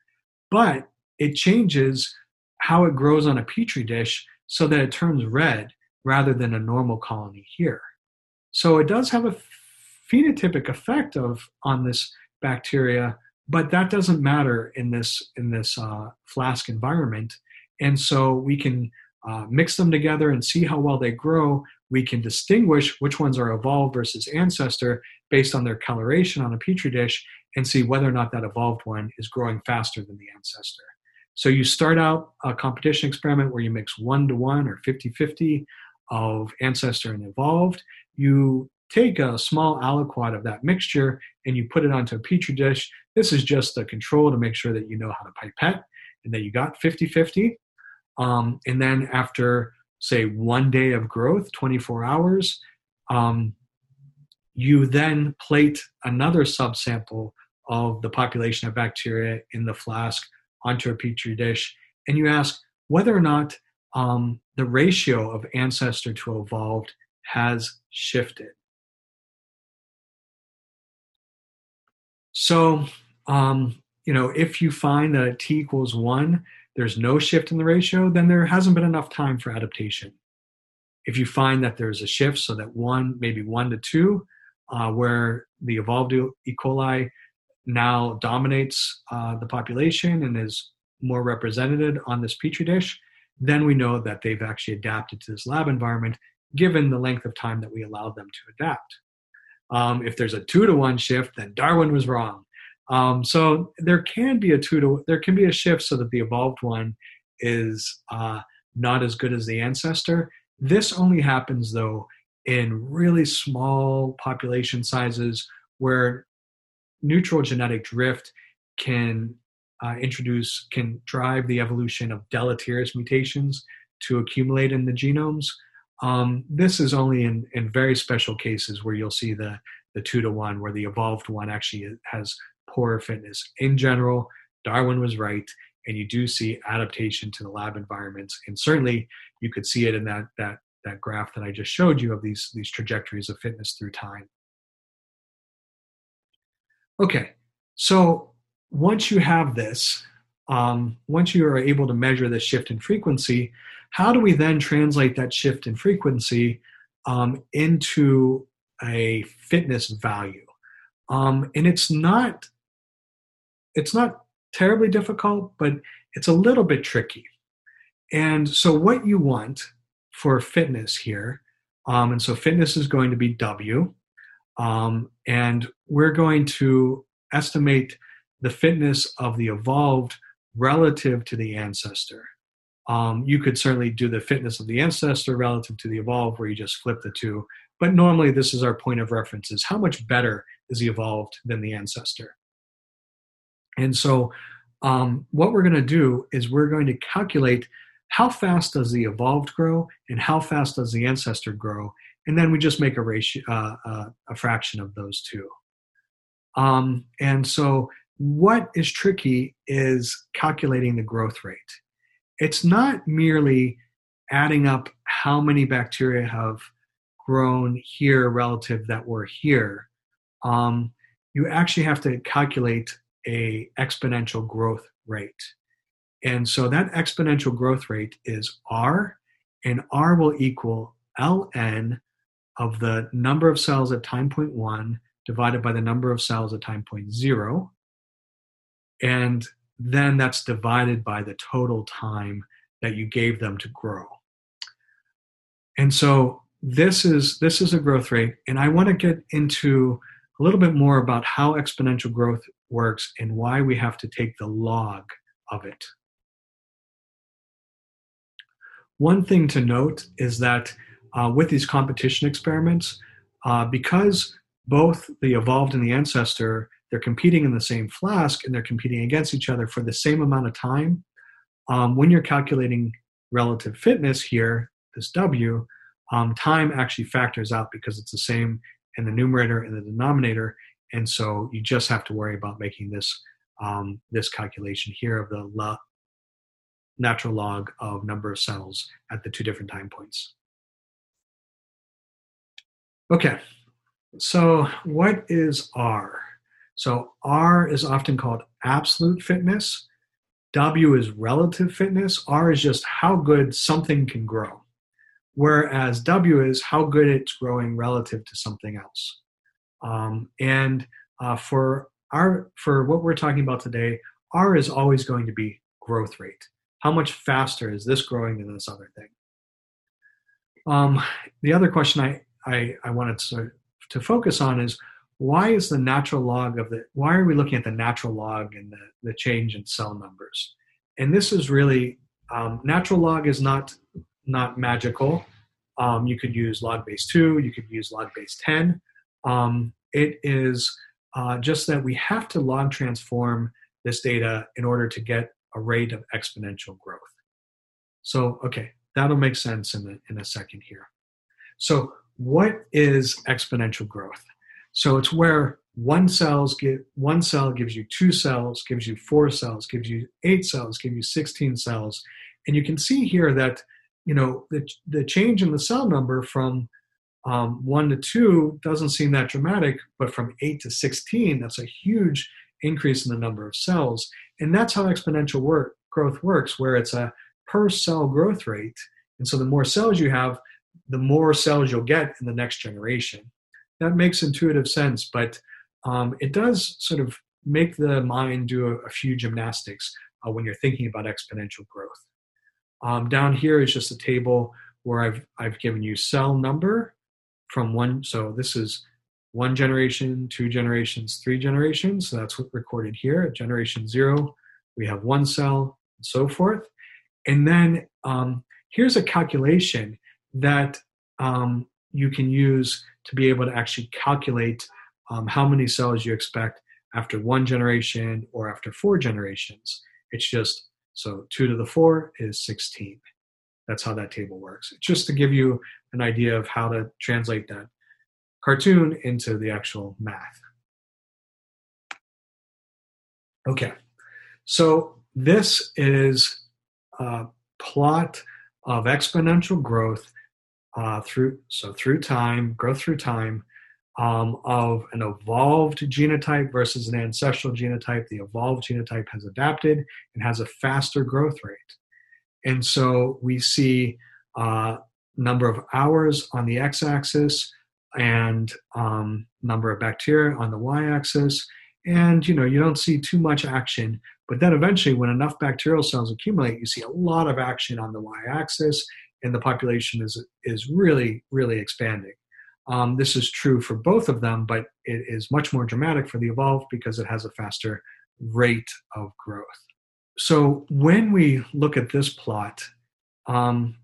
but it changes how it grows on a petri dish so that it turns red rather than a normal colony here. So it does have a phenotypic effect of on this bacteria, but that doesn't matter in this in this uh, flask environment. And so we can uh, mix them together and see how well they grow. We can distinguish which ones are evolved versus ancestor based on their coloration on a petri dish, and see whether or not that evolved one is growing faster than the ancestor. So you start out a competition experiment where you mix one to one or 50 50 of ancestor and evolved. You take a small aliquot of that mixture and you put it onto a petri dish. This is just a control to make sure that you know how to pipette and that you got 50 50. Um, and then after, say, one day of growth, 24 hours, um, you then plate another subsample of the population of bacteria in the flask onto a petri dish and you ask whether or not um, the ratio of ancestor to evolved has shifted. So, um, you know, if you find that t equals one, there's no shift in the ratio, then there hasn't been enough time for adaptation. If you find that there's a shift, so that one, maybe one to two, uh, where the evolved E. coli now dominates uh, the population and is more represented on this petri dish, then we know that they've actually adapted to this lab environment given the length of time that we allowed them to adapt. Um, if there's a two to one shift, then Darwin was wrong. Um, so there can be a two to there can be a shift so that the evolved one is uh, not as good as the ancestor. This only happens though in really small population sizes where neutral genetic drift can uh, introduce can drive the evolution of deleterious mutations to accumulate in the genomes. Um, this is only in, in very special cases where you'll see the, the two to one, where the evolved one actually has poorer fitness. In general, Darwin was right, and you do see adaptation to the lab environments. And certainly, you could see it in that that that graph that I just showed you of these these trajectories of fitness through time. Okay, so once you have this, um, once you are able to measure the shift in frequency, how do we then translate that shift in frequency um, into a fitness value? Um, and it's not it's not terribly difficult, but it's a little bit tricky. And so, what you want for fitness here, um, and so fitness is going to be W, um, and we're going to estimate the fitness of the evolved relative to the ancestor. Um, you could certainly do the fitness of the ancestor relative to the evolved, where you just flip the two. But normally, this is our point of reference: is how much better is the evolved than the ancestor. And so, um, what we're going to do is we're going to calculate how fast does the evolved grow and how fast does the ancestor grow, and then we just make a ratio, uh, uh, a fraction of those two. Um, and so, what is tricky is calculating the growth rate. It's not merely adding up how many bacteria have grown here relative that were here. Um, you actually have to calculate a exponential growth rate. And so that exponential growth rate is R, and R will equal ln of the number of cells at time point one divided by the number of cells at time point zero. And then that's divided by the total time that you gave them to grow. And so this is this is a growth rate, and I want to get into a little bit more about how exponential growth works and why we have to take the log of it. One thing to note is that uh, with these competition experiments, uh, because both the evolved and the ancestor, they're competing in the same flask and they're competing against each other for the same amount of time. Um, when you're calculating relative fitness here, this W, um, time actually factors out because it's the same in the numerator and the denominator, and so you just have to worry about making this um, this calculation here of the lo- natural log of number of cells at the two different time points. Okay, so what is R? So R is often called absolute fitness. W is relative fitness. R is just how good something can grow. Whereas W is how good it's growing relative to something else. Um, and uh, for our for what we're talking about today, R is always going to be growth rate. How much faster is this growing than this other thing? Um, the other question I, I, I wanted to, to focus on is why is the natural log of the why are we looking at the natural log and the, the change in cell numbers? And this is really um, natural log is not not magical. Um, you could use log base two, you could use log base ten. Um, it is uh, just that we have to log transform this data in order to get a rate of exponential growth. So, okay, that'll make sense in, in a second here. So, what is exponential growth? So, it's where one cells get one cell gives you two cells, gives you four cells, gives you eight cells, gives you 16 cells. And you can see here that you know the, the change in the cell number from um, one to two doesn't seem that dramatic, but from eight to 16, that's a huge increase in the number of cells. And that's how exponential work, growth works, where it's a per cell growth rate. And so the more cells you have, the more cells you'll get in the next generation. That makes intuitive sense, but um, it does sort of make the mind do a, a few gymnastics uh, when you're thinking about exponential growth. Um, down here is just a table where I've, I've given you cell number from one, so this is one generation, two generations, three generations. So that's what recorded here. At generation zero, we have one cell, and so forth. And then um, here's a calculation that um, you can use to be able to actually calculate um, how many cells you expect after one generation or after four generations. It's just so 2 to the 4 is 16. That's how that table works. Just to give you an idea of how to translate that cartoon into the actual math. Okay, so this is a plot of exponential growth uh, through so through time, growth through time um, of an evolved genotype versus an ancestral genotype. The evolved genotype has adapted and has a faster growth rate. And so we see uh, number of hours on the x-axis and um, number of bacteria on the y-axis. And you know you don't see too much action, but then eventually, when enough bacterial cells accumulate, you see a lot of action on the y-axis, and the population is is really really expanding. Um, this is true for both of them, but it is much more dramatic for the evolved because it has a faster rate of growth. So when we look at this plot, um,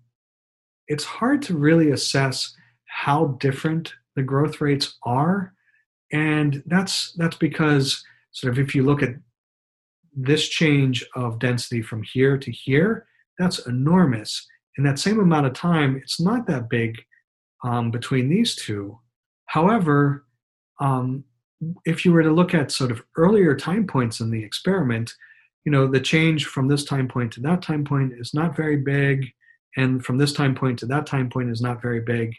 it's hard to really assess how different the growth rates are, and that's that's because sort of if you look at this change of density from here to here, that's enormous. In that same amount of time, it's not that big um, between these two. However, um, if you were to look at sort of earlier time points in the experiment, you know, the change from this time point to that time point is not very big, and from this time point to that time point is not very big.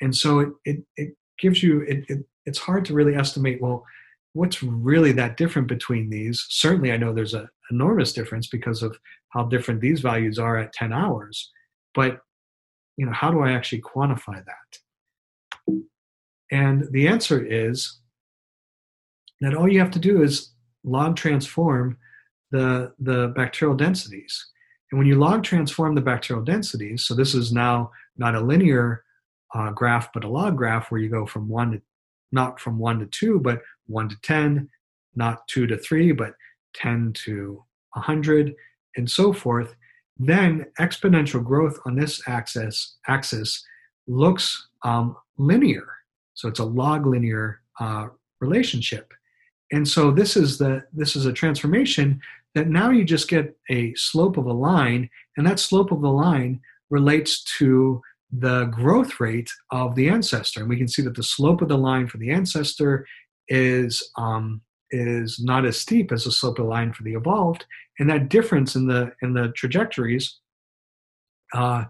And so it, it, it gives you, it, it, it's hard to really estimate, well, what's really that different between these? Certainly, I know there's an enormous difference because of how different these values are at 10 hours. But you know, how do I actually quantify that? And the answer is that all you have to do is log transform the, the bacterial densities. And when you log transform the bacterial densities, so this is now not a linear uh, graph, but a log graph where you go from one to, not from one to two, but one to 10, not two to three, but 10 to 100, and so forth. Then exponential growth on this axis, axis looks um, linear. So it's a log linear uh, relationship. And so this is the this is a transformation that now you just get a slope of a line, and that slope of the line relates to the growth rate of the ancestor. And we can see that the slope of the line for the ancestor is um, is not as steep as the slope of the line for the evolved, and that difference in the in the trajectories uh,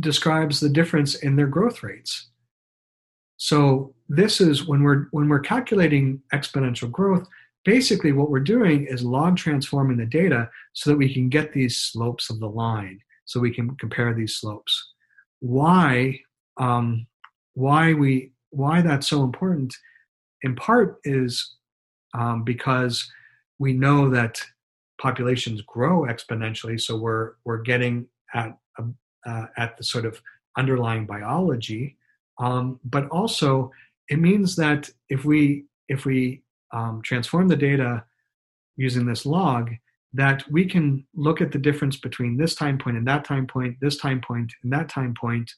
describes the difference in their growth rates. So this is when we're when we're calculating exponential growth. Basically, what we're doing is log transforming the data so that we can get these slopes of the line, so we can compare these slopes. Why um, why we why that's so important in part is um, because we know that populations grow exponentially. So we're we're getting at uh, at the sort of underlying biology, um, but also it means that if we if we um, transform the data using this log, that we can look at the difference between this time point and that time point, this time point and that time point,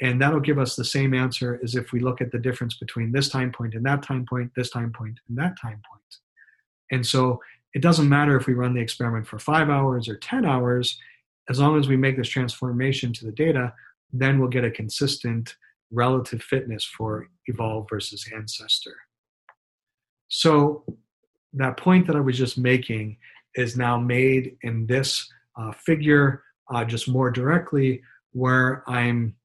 and that'll give us the same answer as if we look at the difference between this time point and that time point, this time point and that time point. And so it doesn't matter if we run the experiment for five hours or 10 hours, as long as we make this transformation to the data, then we'll get a consistent relative fitness for evolve versus ancestor. So that point that I was just making is now made in this uh, figure uh, just more directly, where I'm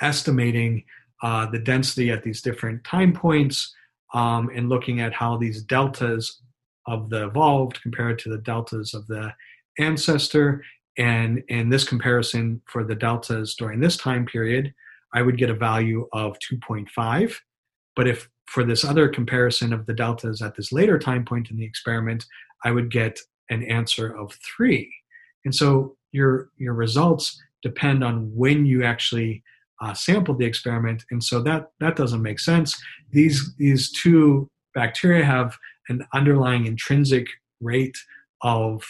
estimating uh, the density at these different time points um, and looking at how these deltas of the evolved compared to the deltas of the ancestor. And in this comparison for the deltas during this time period, I would get a value of 2.5. But if for this other comparison of the deltas at this later time point in the experiment, I would get an answer of three. And so your your results depend on when you actually uh, sampled the experiment, and so that that doesn't make sense. These these two bacteria have an underlying intrinsic rate of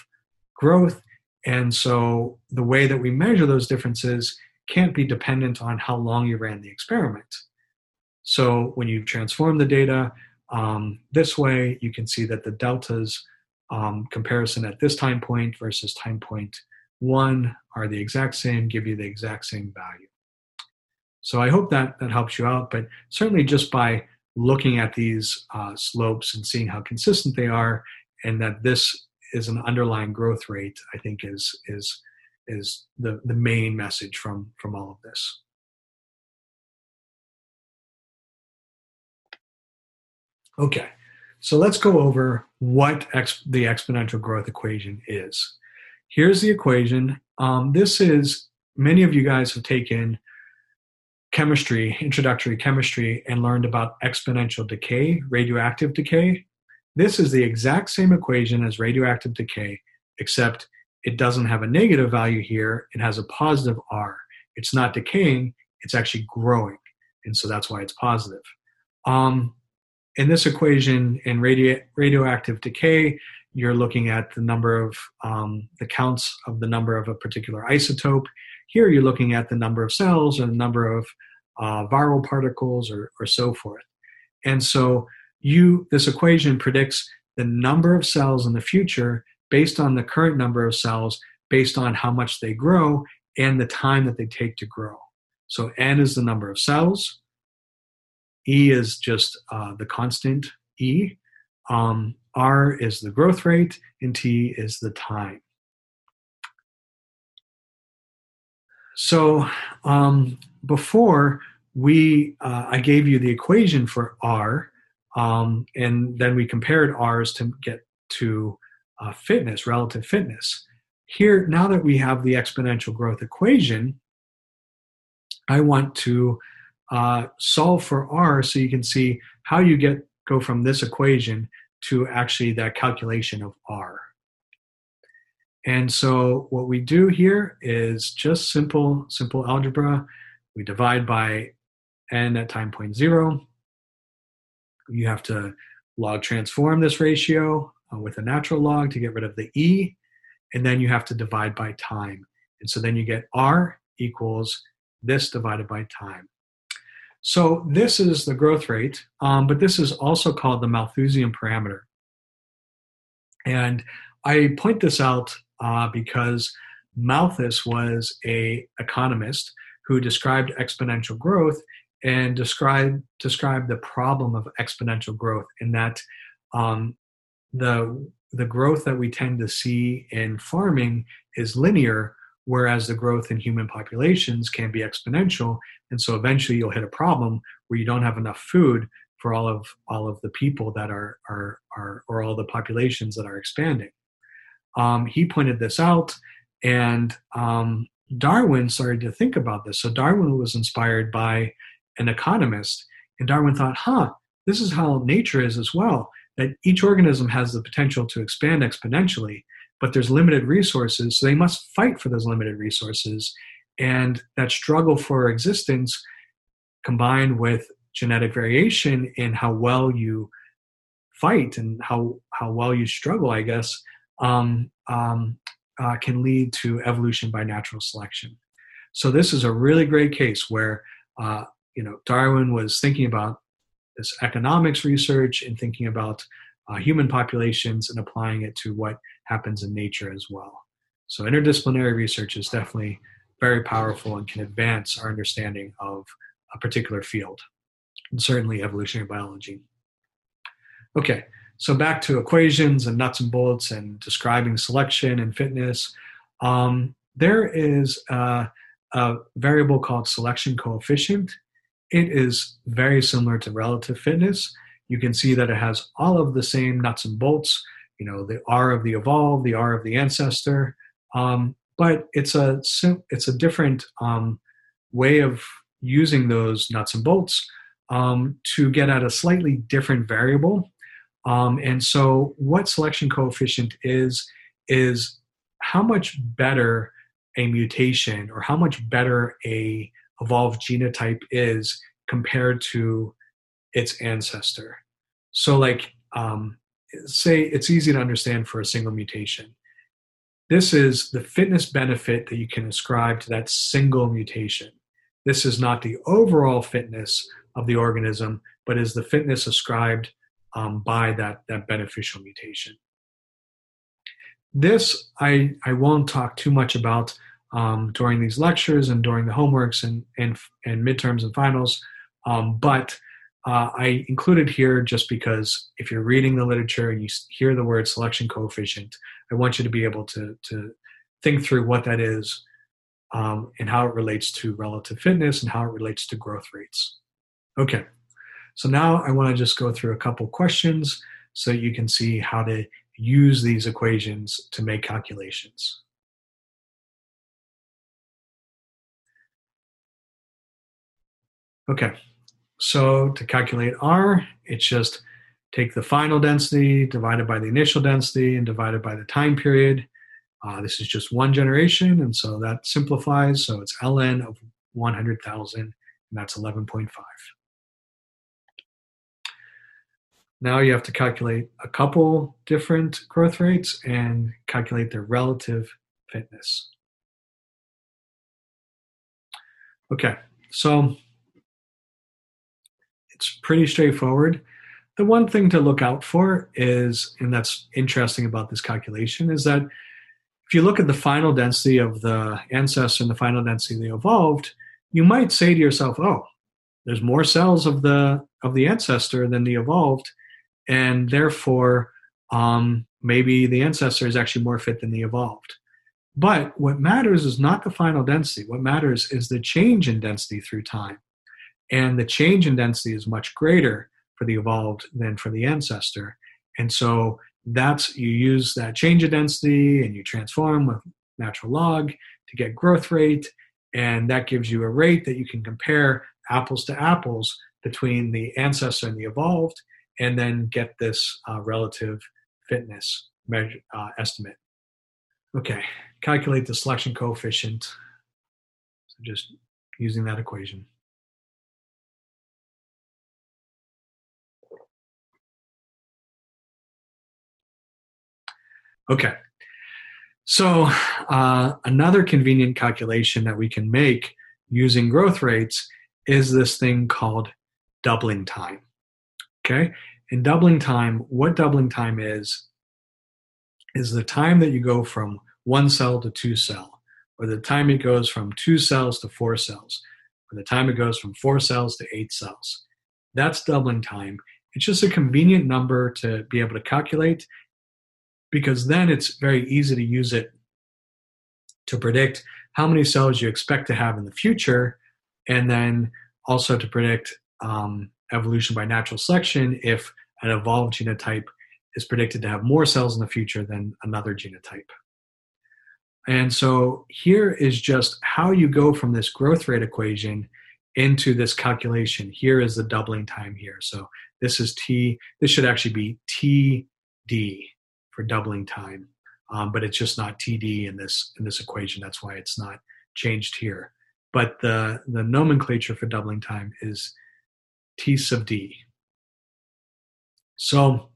growth, and so the way that we measure those differences can't be dependent on how long you ran the experiment. So when you transform the data um, this way, you can see that the deltas um, comparison at this time point versus time point one are the exact same, give you the exact same value. So I hope that that helps you out, but certainly just by looking at these uh, slopes and seeing how consistent they are, and that this is an underlying growth rate, I think is is is the the main message from from all of this. Okay, so let's go over what ex- the exponential growth equation is. Here's the equation. Um, this is many of you guys have taken chemistry, introductory chemistry, and learned about exponential decay, radioactive decay. This is the exact same equation as radioactive decay, except it doesn't have a negative value here. It has a positive R. It's not decaying, it's actually growing. And so that's why it's positive. Um, in this equation, in radio, radioactive decay, you're looking at the number of um, the counts of the number of a particular isotope. Here, you're looking at the number of cells and the number of uh, viral particles or, or so forth. And so, you this equation predicts the number of cells in the future based on the current number of cells, based on how much they grow and the time that they take to grow. So, n is the number of cells. E is just uh, the constant E. Um, R is the growth rate, and T is the time. So um, before we, uh, I gave you the equation for R, um, and then we compared R's to get to uh, fitness, relative fitness. Here, now that we have the exponential growth equation, I want to uh, solve for R so you can see how you get go from this equation to actually that calculation of R. And so what we do here is just simple, simple algebra. We divide by n at time point zero. You have to log transform this ratio uh, with a natural log to get rid of the e, and then you have to divide by time. And so then you get r equals this divided by time. So this is the growth rate, um, but this is also called the Malthusian parameter. And I point this out uh, because Malthus was a economist who described exponential growth and described described the problem of exponential growth in that um, the the growth that we tend to see in farming is linear, whereas the growth in human populations can be exponential. And so eventually you'll hit a problem where you don't have enough food for all of all of the people that are are are or all the populations that are expanding um, he pointed this out and um, darwin started to think about this so darwin was inspired by an economist and darwin thought huh this is how nature is as well that each organism has the potential to expand exponentially but there's limited resources, so they must fight for those limited resources. And that struggle for existence combined with genetic variation in how well you fight and how, how well you struggle, I guess, um, um, uh, can lead to evolution by natural selection. So this is a really great case where uh, you know Darwin was thinking about this economics research and thinking about uh, human populations and applying it to what happens in nature as well. So interdisciplinary research is definitely very powerful and can advance our understanding of a particular field, and certainly evolutionary biology. Okay, so back to equations and nuts and bolts and describing selection and fitness. Um, there is a, a variable called selection coefficient. It is very similar to relative fitness. You can see that it has all of the same nuts and bolts, you know, the R of the evolved, the R of the ancestor, um, but it's a it's a different um, way of using those nuts and bolts um, to get at a slightly different variable. Um, and so, what selection coefficient is is how much better a mutation or how much better a evolved genotype is compared to its ancestor. So, like, um, say it's easy to understand for a single mutation. This is the fitness benefit that you can ascribe to that single mutation. This is not the overall fitness of the organism, but is the fitness ascribed um, by that, that beneficial mutation. This I, I won't talk too much about um, during these lectures and during the homeworks and, and, and midterms and finals, um, but uh, I included here just because if you're reading the literature and you hear the word selection coefficient, I want you to be able to, to think through what that is um, and how it relates to relative fitness and how it relates to growth rates. Okay, so now I want to just go through a couple questions so you can see how to use these equations to make calculations. Okay, so to calculate R, it's just take the final density divided by the initial density and divided by the time period. Uh, this is just one generation, and so that simplifies. So it's ln of 100,000, and that's 11.5. Now you have to calculate a couple different growth rates and calculate their relative fitness. Okay, so it's pretty straightforward. The one thing to look out for is, and that's interesting about this calculation, is that if you look at the final density of the ancestor and the final density of the evolved, you might say to yourself, oh, there's more cells of the of the ancestor than the evolved, and therefore um, maybe the ancestor is actually more fit than the evolved. But what matters is not the final density. What matters is the change in density through time. And the change in density is much greater for the evolved than for the ancestor. And so that's you use that change of density and you transform with natural log to get growth rate. And that gives you a rate that you can compare apples to apples between the ancestor and the evolved, and then get this uh, relative fitness measure, uh, estimate. Okay, calculate the selection coefficient. So just using that equation. Okay. So, uh, another convenient calculation that we can make using growth rates is this thing called doubling time. Okay. In doubling time, what doubling time is, is the time that you go from one cell to two cell, or the time it goes from two cells to four cells, or the time it goes from four cells to eight cells. That's doubling time. It's just a convenient number to be able to calculate because then it's very easy to use it to predict how many cells you expect to have in the future, and then also to predict um, evolution by natural selection if an evolved genotype is predicted to have more cells in the future than another genotype. And so here is just how you go from this growth rate equation into this calculation. Here is the doubling time here. So this is T, this should actually be TD, for doubling time. Um, but it's just not TD in this in this equation. That's why it's not changed here. But the the nomenclature for doubling time is T sub D. So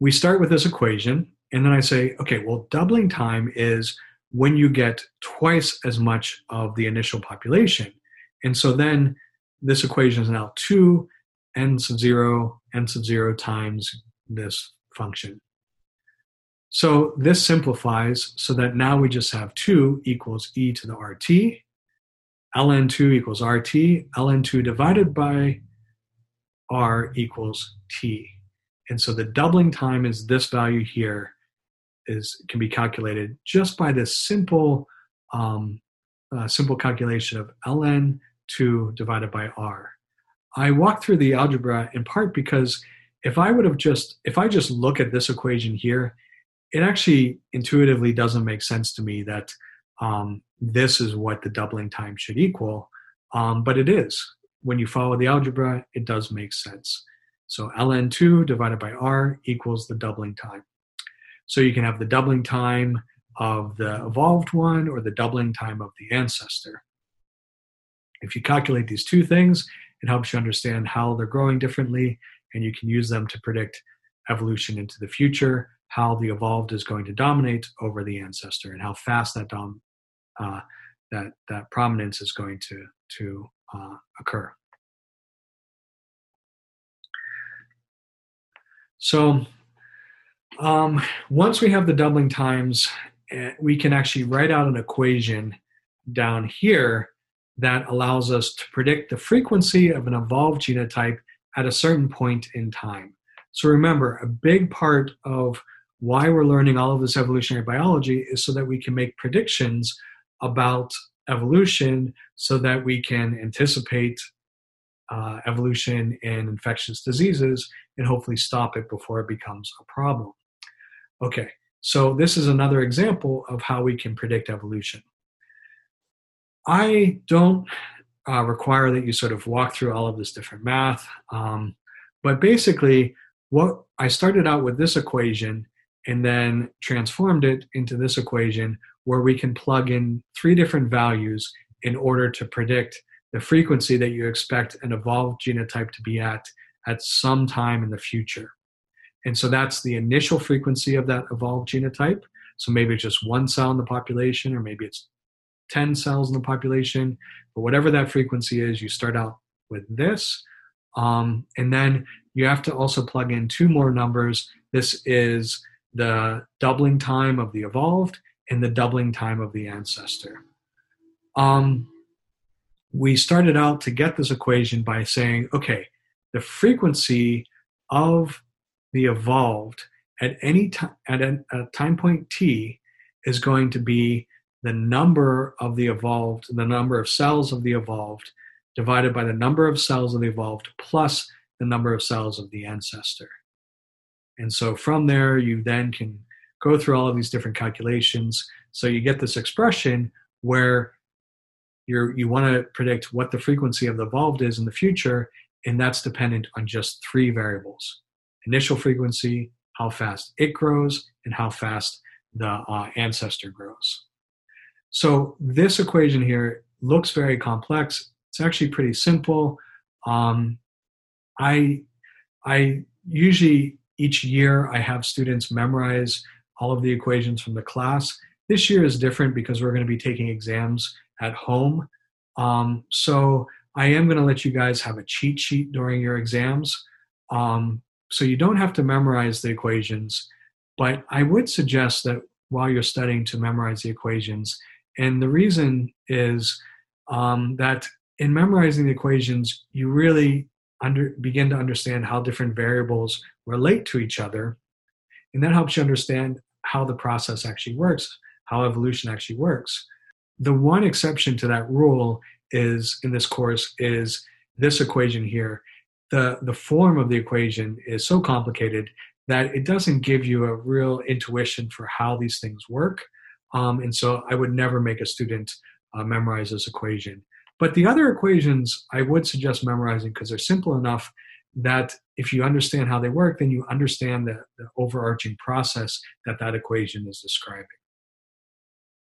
we start with this equation, and then I say, okay, well, doubling time is when you get twice as much of the initial population. And so then this equation is now 2 n sub 0 n sub 0 times this function. So this simplifies so that now we just have 2 equals e to the rt. ln2 equals rt. ln2 divided by r equals t. And so the doubling time is this value here is can be calculated just by this simple um, uh, simple calculation of ln 2 divided by r. I walk through the algebra in part because if I would have just if I just look at this equation here, it actually intuitively doesn't make sense to me that um, this is what the doubling time should equal, um, but it is. When you follow the algebra, it does make sense. So ln2 divided by r equals the doubling time. So you can have the doubling time of the evolved one or the doubling time of the ancestor. If you calculate these two things, it helps you understand how they're growing differently, and you can use them to predict evolution into the future, how the evolved is going to dominate over the ancestor, and how fast that dom- uh, that that prominence is going to to uh, So um, once we have the doubling times, eh, we can actually write out an equation down here that allows us to predict the frequency of an evolved genotype at a certain point in time. So remember, a big part of why we're learning all of this evolutionary biology is so that we can make predictions about evolution so that we can anticipate uh, evolution in infectious diseases and hopefully stop it before it becomes a problem. Okay, so this is another example of how we can predict evolution. I don't uh, require that you sort of walk through all of this different math, um, but basically, what I started out with this equation and then transformed it into this equation where we can plug in three different values in order to predict the frequency that you expect an evolved genotype to be at at some time in the future. And so that's the initial frequency of that evolved genotype. So maybe it's just one cell in the population, or maybe it's 10 cells in the population. But whatever that frequency is, you start out with this. Um, and then you have to also plug in two more numbers. This is the doubling time of the evolved and the doubling time of the ancestor. Um, we started out to get this equation by saying, okay, the frequency of the evolved at any time at a, a time point t is going to be the number of the evolved, the number of cells of the evolved, divided by the number of cells of the evolved plus the number of cells of the ancestor. And so from there, you then can go through all of these different calculations. So you get this expression where you're, you want to predict what the frequency of the evolved is in the future, and that's dependent on just three variables initial frequency, how fast it grows, and how fast the uh, ancestor grows. So this equation here looks very complex. It's actually pretty simple. Um, I, I usually each year I have students memorize all of the equations from the class. This year is different because we're going to be taking exams at home. Um, so I am going to let you guys have a cheat sheet during your exams. Um, so you don't have to memorize the equations, but I would suggest that while you're studying to memorize the equations. And the reason is um, that in memorizing the equations, you really under, begin to understand how different variables relate to each other. And that helps you understand how the process actually works, how evolution actually works. The one exception to that rule is in this course is this equation here. The, the form of the equation is so complicated that it doesn't give you a real intuition for how these things work. Um, and so I would never make a student uh, memorize this equation. But the other equations I would suggest memorizing because they're simple enough that if you understand how they work, then you understand the, the overarching process that that equation is describing.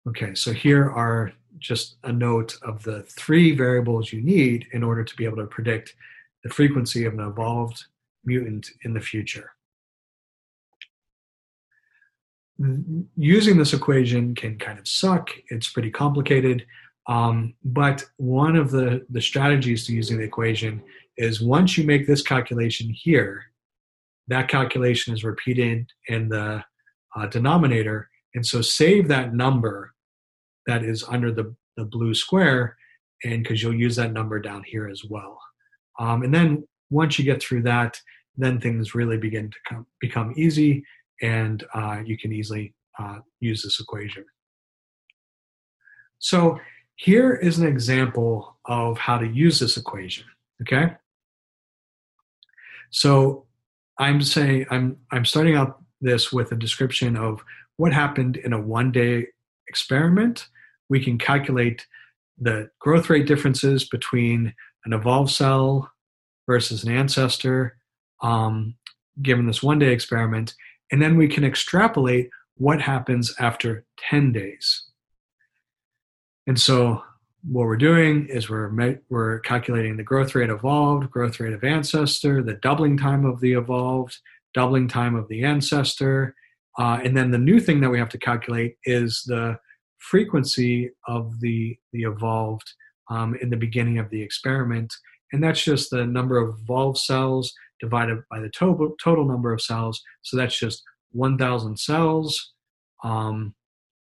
Okay, so here are just a note of the three variables you need in order to be able to predict the frequency of an evolved mutant in the future. Using this equation can kind of suck. It's pretty complicated. Um, but one of the, the strategies to using the equation is once you make this calculation here, that calculation is repeated in the uh, denominator. And so save that number that is under the, the blue square, and because you'll use that number down here as well. Um, and then once you get through that, then things really begin to come, become easy and uh, you can easily uh, use this equation. So here is an example of how to use this equation, okay? So I'm saying I'm I'm starting out this with a description of what happened in a one day experiment. We can calculate the growth rate differences between an evolved cell versus an ancestor, um, given this one day experiment, and then we can extrapolate what happens after 10 days. And so what we're doing is we're we're calculating the growth rate evolved, growth rate of ancestor, the doubling time of the evolved, doubling time of the ancestor, uh, and then the new thing that we have to calculate is the frequency of the the evolved um, in the beginning of the experiment, and that's just the number of evolved cells divided by the total total number of cells. So that's just 1,000 cells um,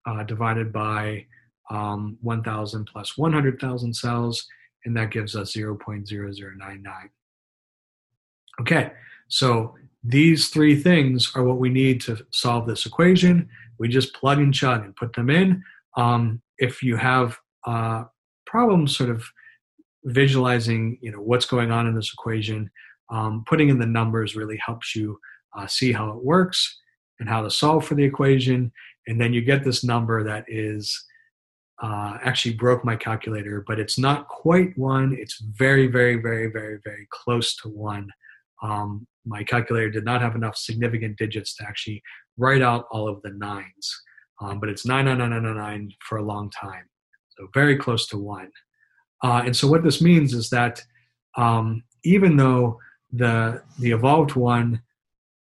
uh, divided by um, 1,000 plus 100,000 cells, and that gives us 0.0099. Okay, so these three things are what we need to solve this equation. We just plug and chug and put them in. Um, if you have uh, problems sort of visualizing, you know, what's going on in this equation, um, putting in the numbers really helps you uh, see how it works and how to solve for the equation. And then you get this number that is uh, actually broke my calculator, but it's not quite one. It's very, very, very, very, very close to one. Um, my calculator did not have enough significant digits to actually write out all of the nines, um, but it's 99999 for a long time. So very close to one. Uh, and so what this means is that um, even though the the evolved one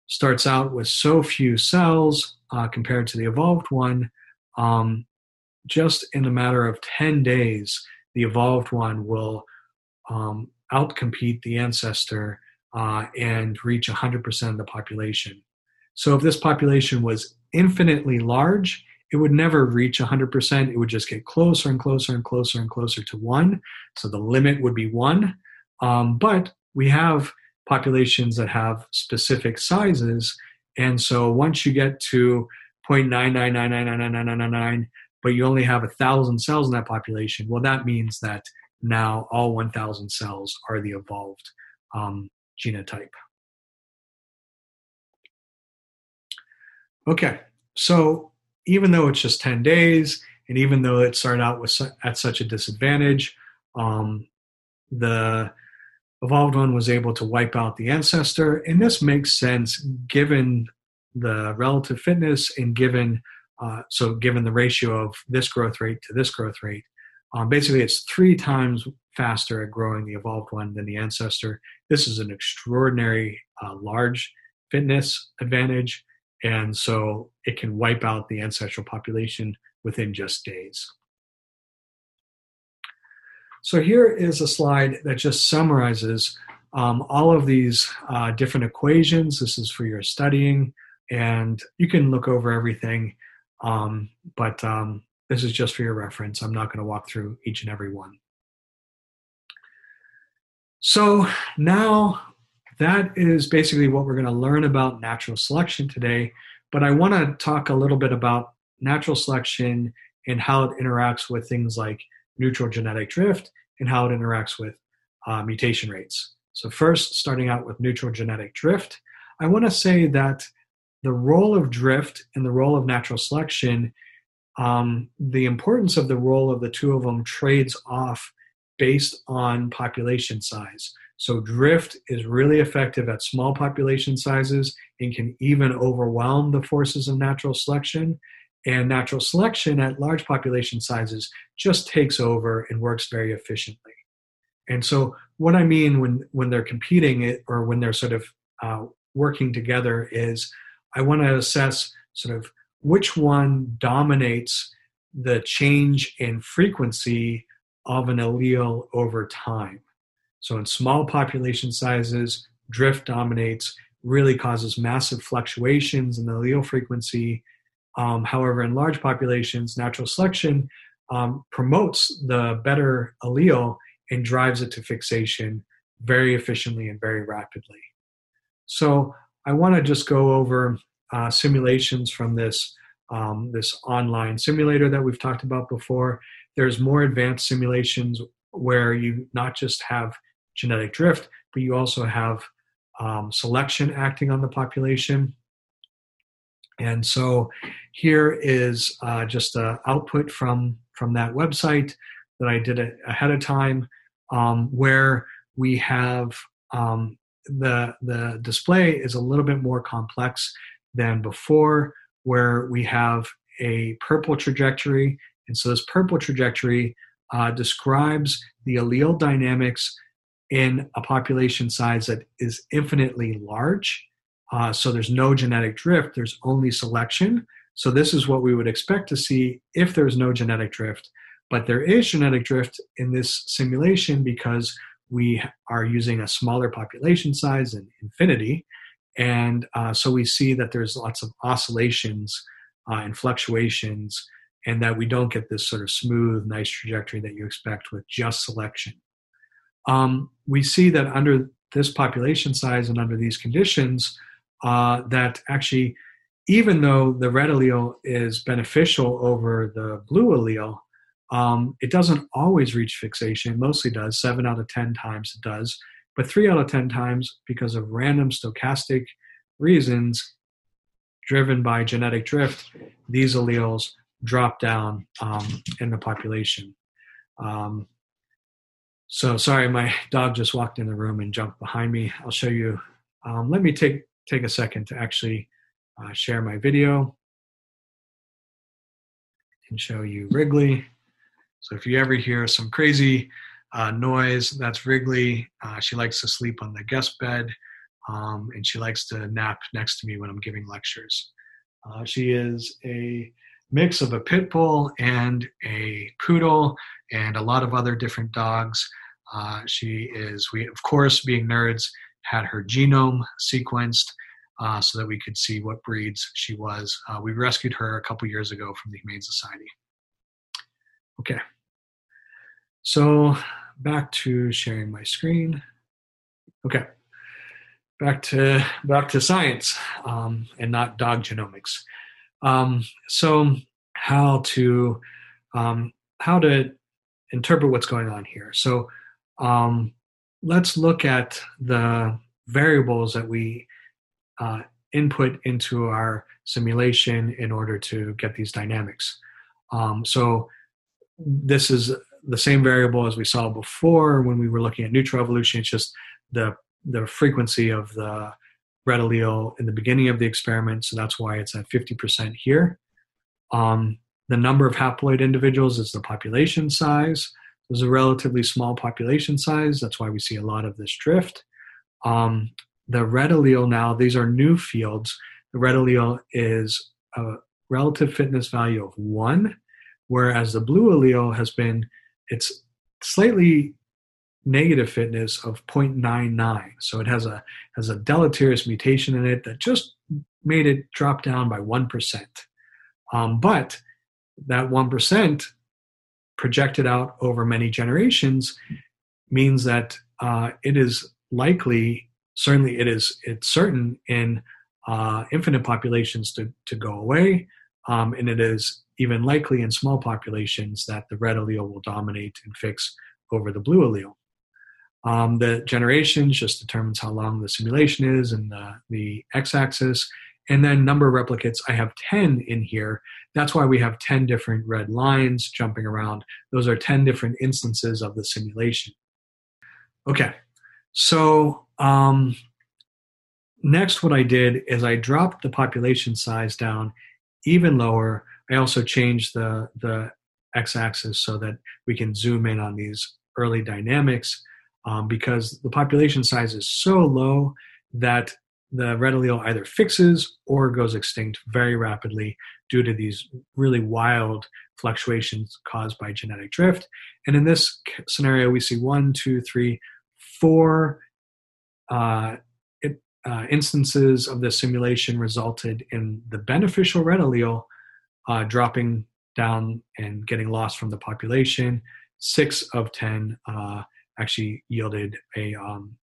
starts out with so few cells uh, compared to the evolved one, um, just in a matter of 10 days, the evolved one will um, outcompete the ancestor uh, and reach 100% of the population. So if this population was infinitely large, it would never reach 100%. It would just get closer and closer and closer and closer to one. So the limit would be one. Um, but we have populations that have specific sizes. And so once you get to 0.999999999, but you only have a thousand cells in that population, well, that means that now all 1,000 cells are the evolved um, genotype. Okay, so even though it's just 10 days, and even though it started out with at such a disadvantage, um, the evolved one was able to wipe out the ancestor, and this makes sense given the relative fitness and given uh, so given the ratio of this growth rate to this growth rate, um, basically it's three times faster at growing the evolved one than the ancestor. This is an extraordinary uh, large fitness advantage, and so it can wipe out the ancestral population within just days. So here is a slide that just summarizes um, all of these uh, different equations. This is for your studying, and you can look over everything. Um, but um, this is just for your reference. I'm not going to walk through each and every one. So now that is basically what we're going to learn about natural selection today. But I want to talk a little bit about natural selection and how it interacts with things like neutral genetic drift and how it interacts with uh, mutation rates. So, first, starting out with neutral genetic drift, I want to say that the role of drift and the role of natural selection, um, the importance of the role of the two of them trades off based on population size. So drift is really effective at small population sizes and can even overwhelm the forces of natural selection. And natural selection at large population sizes just takes over and works very efficiently. And so, what I mean when when they're competing it, or when they're sort of uh, working together is, I want to assess sort of which one dominates the change in frequency of an allele over time. So in small population sizes, drift dominates, really causes massive fluctuations in the allele frequency. Um, however, in large populations, natural selection um, promotes the better allele and drives it to fixation very efficiently and very rapidly. So I want to just go over uh, simulations from this um, this online simulator that we've talked about before. There's more advanced simulations where you not just have genetic drift, but you also have um, selection acting on the population. And so here is uh, just an output from, from that website that I did ahead of time um, where we have um, the, the display is a little bit more complex than before where we have a purple trajectory. And so this purple trajectory uh, describes the allele dynamics in a population size that is infinitely large. Uh, so there's no genetic drift, there's only selection. So this is what we would expect to see if there's no genetic drift. But there is genetic drift in this simulation because we are using a smaller population size than infinity. And uh, so we see that there's lots of oscillations uh, and fluctuations, and that we don't get this sort of smooth, nice trajectory that you expect with just selection. Um, we see that under this population size and under these conditions, uh, that actually, even though the red allele is beneficial over the blue allele, um, it doesn't always reach fixation. It mostly does. Seven out of 10 times it does. But three out of 10 times, because of random stochastic reasons driven by genetic drift, these alleles drop down um, in the population. Um, so sorry, my dog just walked in the room and jumped behind me. I'll show you. Um, let me take take a second to actually uh, share my video and show you Wrigley. So if you ever hear some crazy uh, noise, that's Wrigley. Uh, she likes to sleep on the guest bed, um, and she likes to nap next to me when I'm giving lectures. Uh, she is a mix of a pit bull and a poodle and a lot of other different dogs. Uh, she is, we of course, being nerds, had her genome sequenced uh, so that we could see what breeds she was. Uh, we rescued her a couple years ago from the Humane Society. Okay, so back to sharing my screen. Okay, back to back to science um, and not dog genomics. Um, so how to um, how to interpret what's going on here. So um, let's look at the variables that we uh, input into our simulation in order to get these dynamics. Um, so this is the same variable as we saw before when we were looking at neutral evolution. It's just the the frequency of the red allele in the beginning of the experiment. So that's why it's at 50% here. Um, the number of haploid individuals is the population size. There's a relatively small population size. That's why we see a lot of this drift. Um, the red allele now, these are new fields. The red allele is a relative fitness value of one, whereas the blue allele has been, it's slightly negative fitness of 0.99. So it has a has a deleterious mutation in it that just made it drop down by one percent. Um, but that one percent projected out over many generations means that uh, it is likely, certainly it is, it's certain in uh, infinite populations to, to go away, um, and it is even likely in small populations that the red allele will dominate and fix over the blue allele. Um, the generations just determines how long the simulation is and the, the x-axis. And then number of replicates, I have 10 in here. That's why we have 10 different red lines jumping around. Those are 10 different instances of the simulation. Okay, so um, next what I did is I dropped the population size down even lower. I also changed the, the x-axis so that we can zoom in on these early dynamics um, because the population size is so low that the red allele either fixes or goes extinct very rapidly due to these really wild fluctuations caused by genetic drift. And in this scenario, we see one, two, three, four uh, it, uh, instances of the simulation resulted in the beneficial red allele uh, dropping down and getting lost from the population. Six of ten uh, actually yielded a um,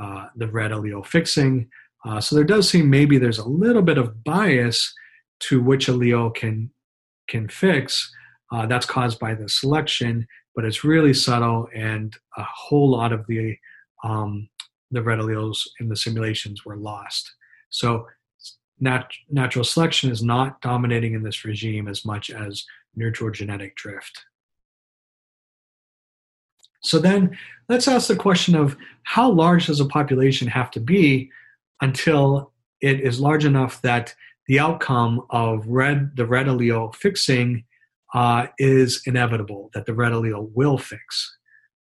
uh, the red allele fixing. Uh, so there does seem maybe there's a little bit of bias to which allele can can fix. Uh, that's caused by the selection, but it's really subtle, and a whole lot of the um, the red alleles in the simulations were lost. So nat- natural selection is not dominating in this regime as much as neutral genetic drift. So then let's ask the question of how large does a population have to be until it is large enough that the outcome of red the red allele fixing uh, is inevitable, that the red allele will fix,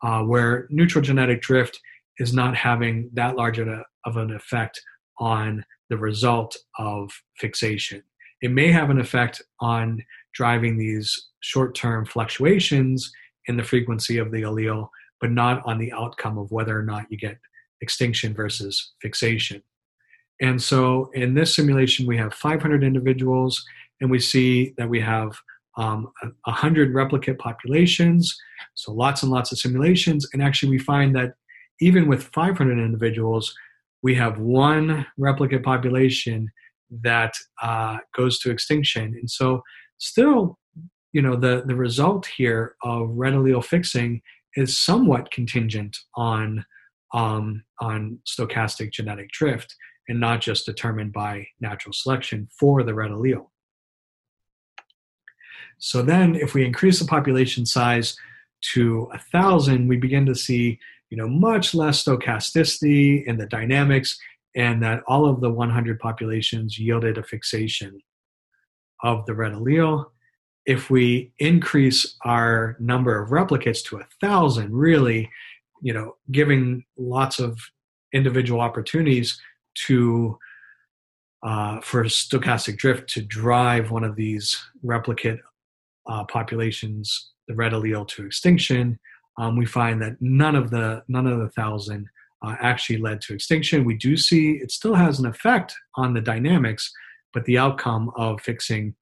uh, where neutral genetic drift is not having that large of an effect on the result of fixation. It may have an effect on driving these short term fluctuations in the frequency of the allele, but not on the outcome of whether or not you get extinction versus fixation. And so in this simulation, we have 500 individuals, and we see that we have um, 100 replicate populations, so lots and lots of simulations. And actually, we find that even with 500 individuals, we have one replicate population that uh, goes to extinction. And so, still, you know, the, the result here of red allele fixing is somewhat contingent on um, on stochastic genetic drift and not just determined by natural selection for the red allele. So then, if we increase the population size to a thousand, we begin to see you know much less stochasticity in the dynamics, and that all of the 100 populations yielded a fixation of the red allele if we increase our number of replicates to a thousand, really, you know, giving lots of individual opportunities to uh, for stochastic drift to drive one of these replicate uh, populations, the red allele, to extinction, um, we find that none of the none of the thousand uh, actually led to extinction. We do see it still has an effect on the dynamics, but the outcome of fixing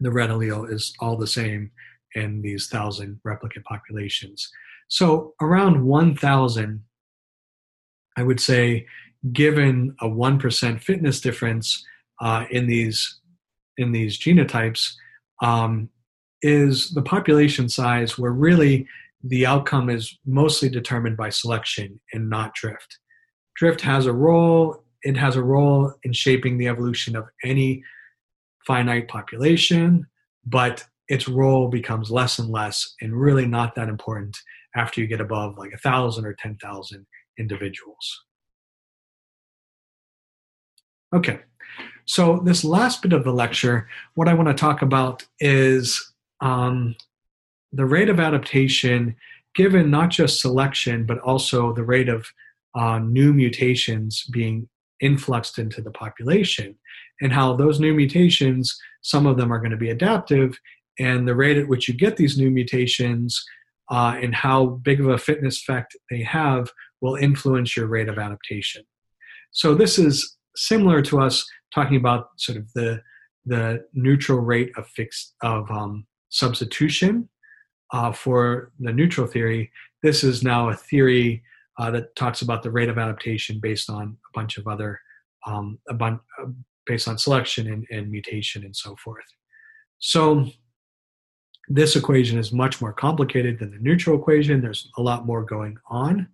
the red allele is all the same in these thousand replicate populations. So around 1,000, I would say, given a 1% fitness difference uh, in these in these genotypes, um, is the population size where really the outcome is mostly determined by selection and not drift. Drift has a role, it has a role in shaping the evolution of any finite population, but its role becomes less and less and really not that important after you get above like a thousand or 10,000 individuals. Okay, so this last bit of the lecture, what I want to talk about is um, the rate of adaptation given not just selection, but also the rate of uh, new mutations being influxed into the population and how those new mutations, some of them are going to be adaptive, and the rate at which you get these new mutations uh, and how big of a fitness effect they have will influence your rate of adaptation. So this is similar to us talking about sort of the the neutral rate of fixed of um, substitution uh, for the neutral theory. This is now a theory uh, that talks about the rate of adaptation based on a bunch of other um, a bunch uh, based on selection and, and mutation and so forth. So this equation is much more complicated than the neutral equation. There's a lot more going on.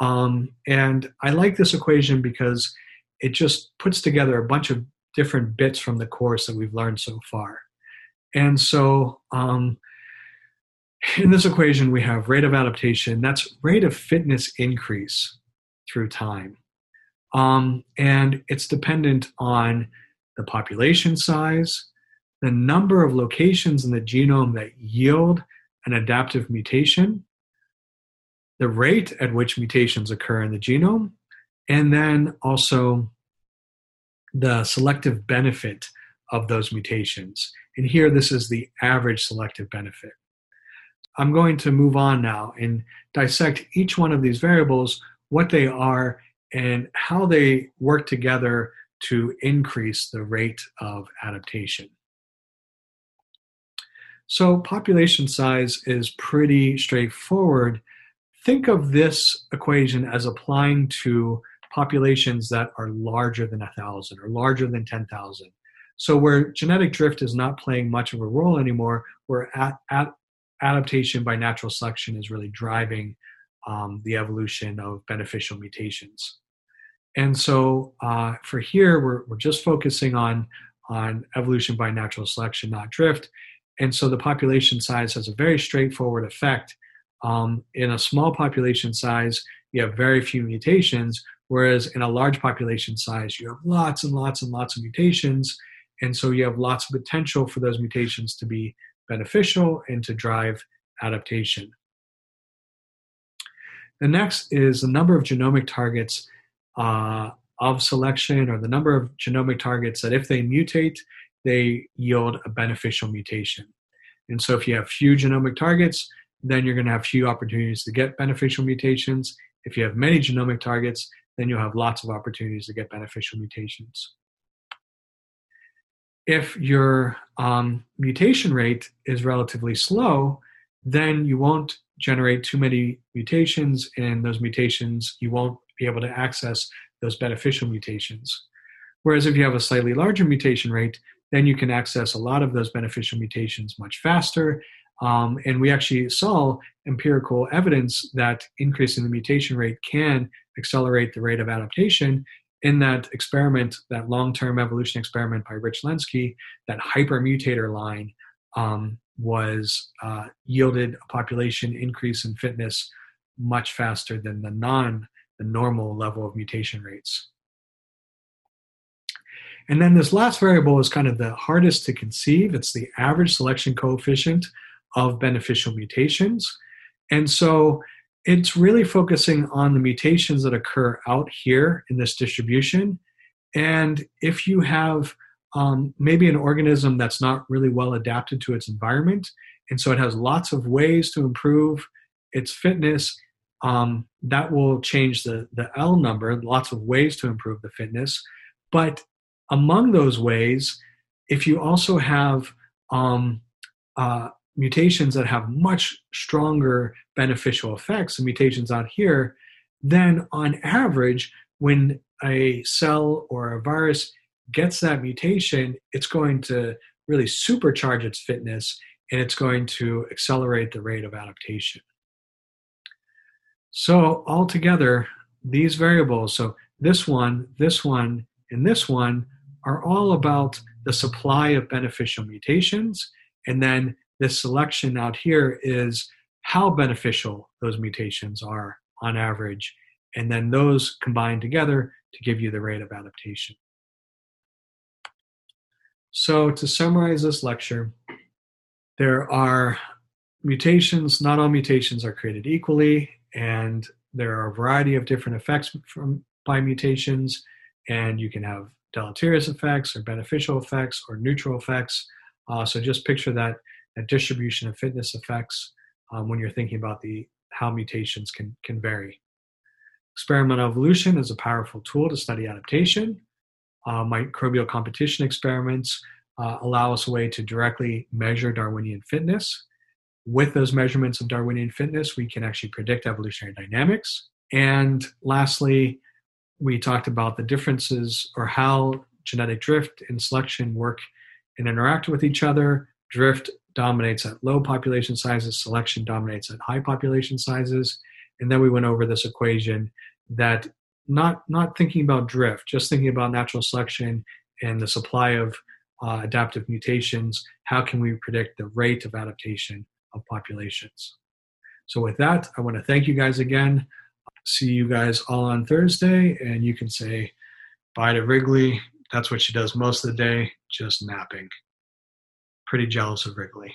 Um, and I like this equation because it just puts together a bunch of different bits from the course that we've learned so far. And so um, in this equation, we have rate of adaptation, that's rate of fitness increase through time. Um, and it's dependent on the population size, the number of locations in the genome that yield an adaptive mutation, the rate at which mutations occur in the genome, and then also the selective benefit of those mutations. And here, this is the average selective benefit. I'm going to move on now and dissect each one of these variables, what they are, and how they work together to increase the rate of adaptation. So, population size is pretty straightforward. think of this equation as applying to populations that are larger than a thousand or larger than 10,000. So where genetic drift is not playing much of a role anymore, where at, at adaptation by natural selection is really driving um, the evolution of beneficial mutations. And so uh, for here, we're, we're just focusing on, on evolution by natural selection, not drift. And so the population size has a very straightforward effect. Um, in a small population size, you have very few mutations, whereas in a large population size, you have lots and lots and lots of mutations. And so you have lots of potential for those mutations to be beneficial and to drive adaptation. The next is the number of genomic targets uh, of selection or the number of genomic targets that if they mutate, they yield a beneficial mutation. And so if you have few genomic targets, then you're going to have few opportunities to get beneficial mutations. If you have many genomic targets, then you'll have lots of opportunities to get beneficial mutations. If your um, mutation rate is relatively slow, then you won't generate too many mutations, and those mutations, you won't be able to access those beneficial mutations. Whereas if you have a slightly larger mutation rate, then you can access a lot of those beneficial mutations much faster. Um, and we actually saw empirical evidence that increasing the mutation rate can accelerate the rate of adaptation. In that experiment, that long term evolution experiment by Rich Lenski, that hypermutator line um, was uh, yielded a population increase in fitness much faster than the non the normal level of mutation rates. And then this last variable is kind of the hardest to conceive. It's the average selection coefficient of beneficial mutations. And so it's really focusing on the mutations that occur out here in this distribution. And if you have um, maybe an organism that's not really well adapted to its environment, and so it has lots of ways to improve its fitness, um, that will change the, the L number, lots of ways to improve the fitness. But among those ways, if you also have um, uh, mutations that have much stronger beneficial effects, the mutations out here, then on average, when a cell or a virus gets that mutation, it's going to really supercharge its fitness and it's going to accelerate the rate of adaptation. So, altogether, these variables, so this one, this one, and this one, are all about the supply of beneficial mutations. And then this selection out here is how beneficial those mutations are on average. And then those combine together to give you the rate of adaptation. So, to summarize this lecture, there are mutations, not all mutations are created equally, and there are a variety of different effects from by mutations, and you can have deleterious effects or beneficial effects or neutral effects. Uh, so just picture that, that distribution of fitness effects um, when you're thinking about the how mutations can, can vary. Experimental evolution is a powerful tool to study adaptation. Uh, microbial competition experiments uh, allow us a way to directly measure Darwinian fitness. With those measurements of Darwinian fitness, we can actually predict evolutionary dynamics. And lastly, we talked about the differences or how genetic drift and selection work and interact with each other. Drift dominates at low population sizes, selection dominates at high population sizes. And then we went over this equation that not not thinking about drift, just thinking about natural selection and the supply of uh, adaptive mutations. How can we predict the rate of adaptation of populations? So, with that, I want to thank you guys again see you guys all on Thursday, and you can say bye to Wrigley. That's what she does most of the day, just napping. Pretty jealous of Wrigley.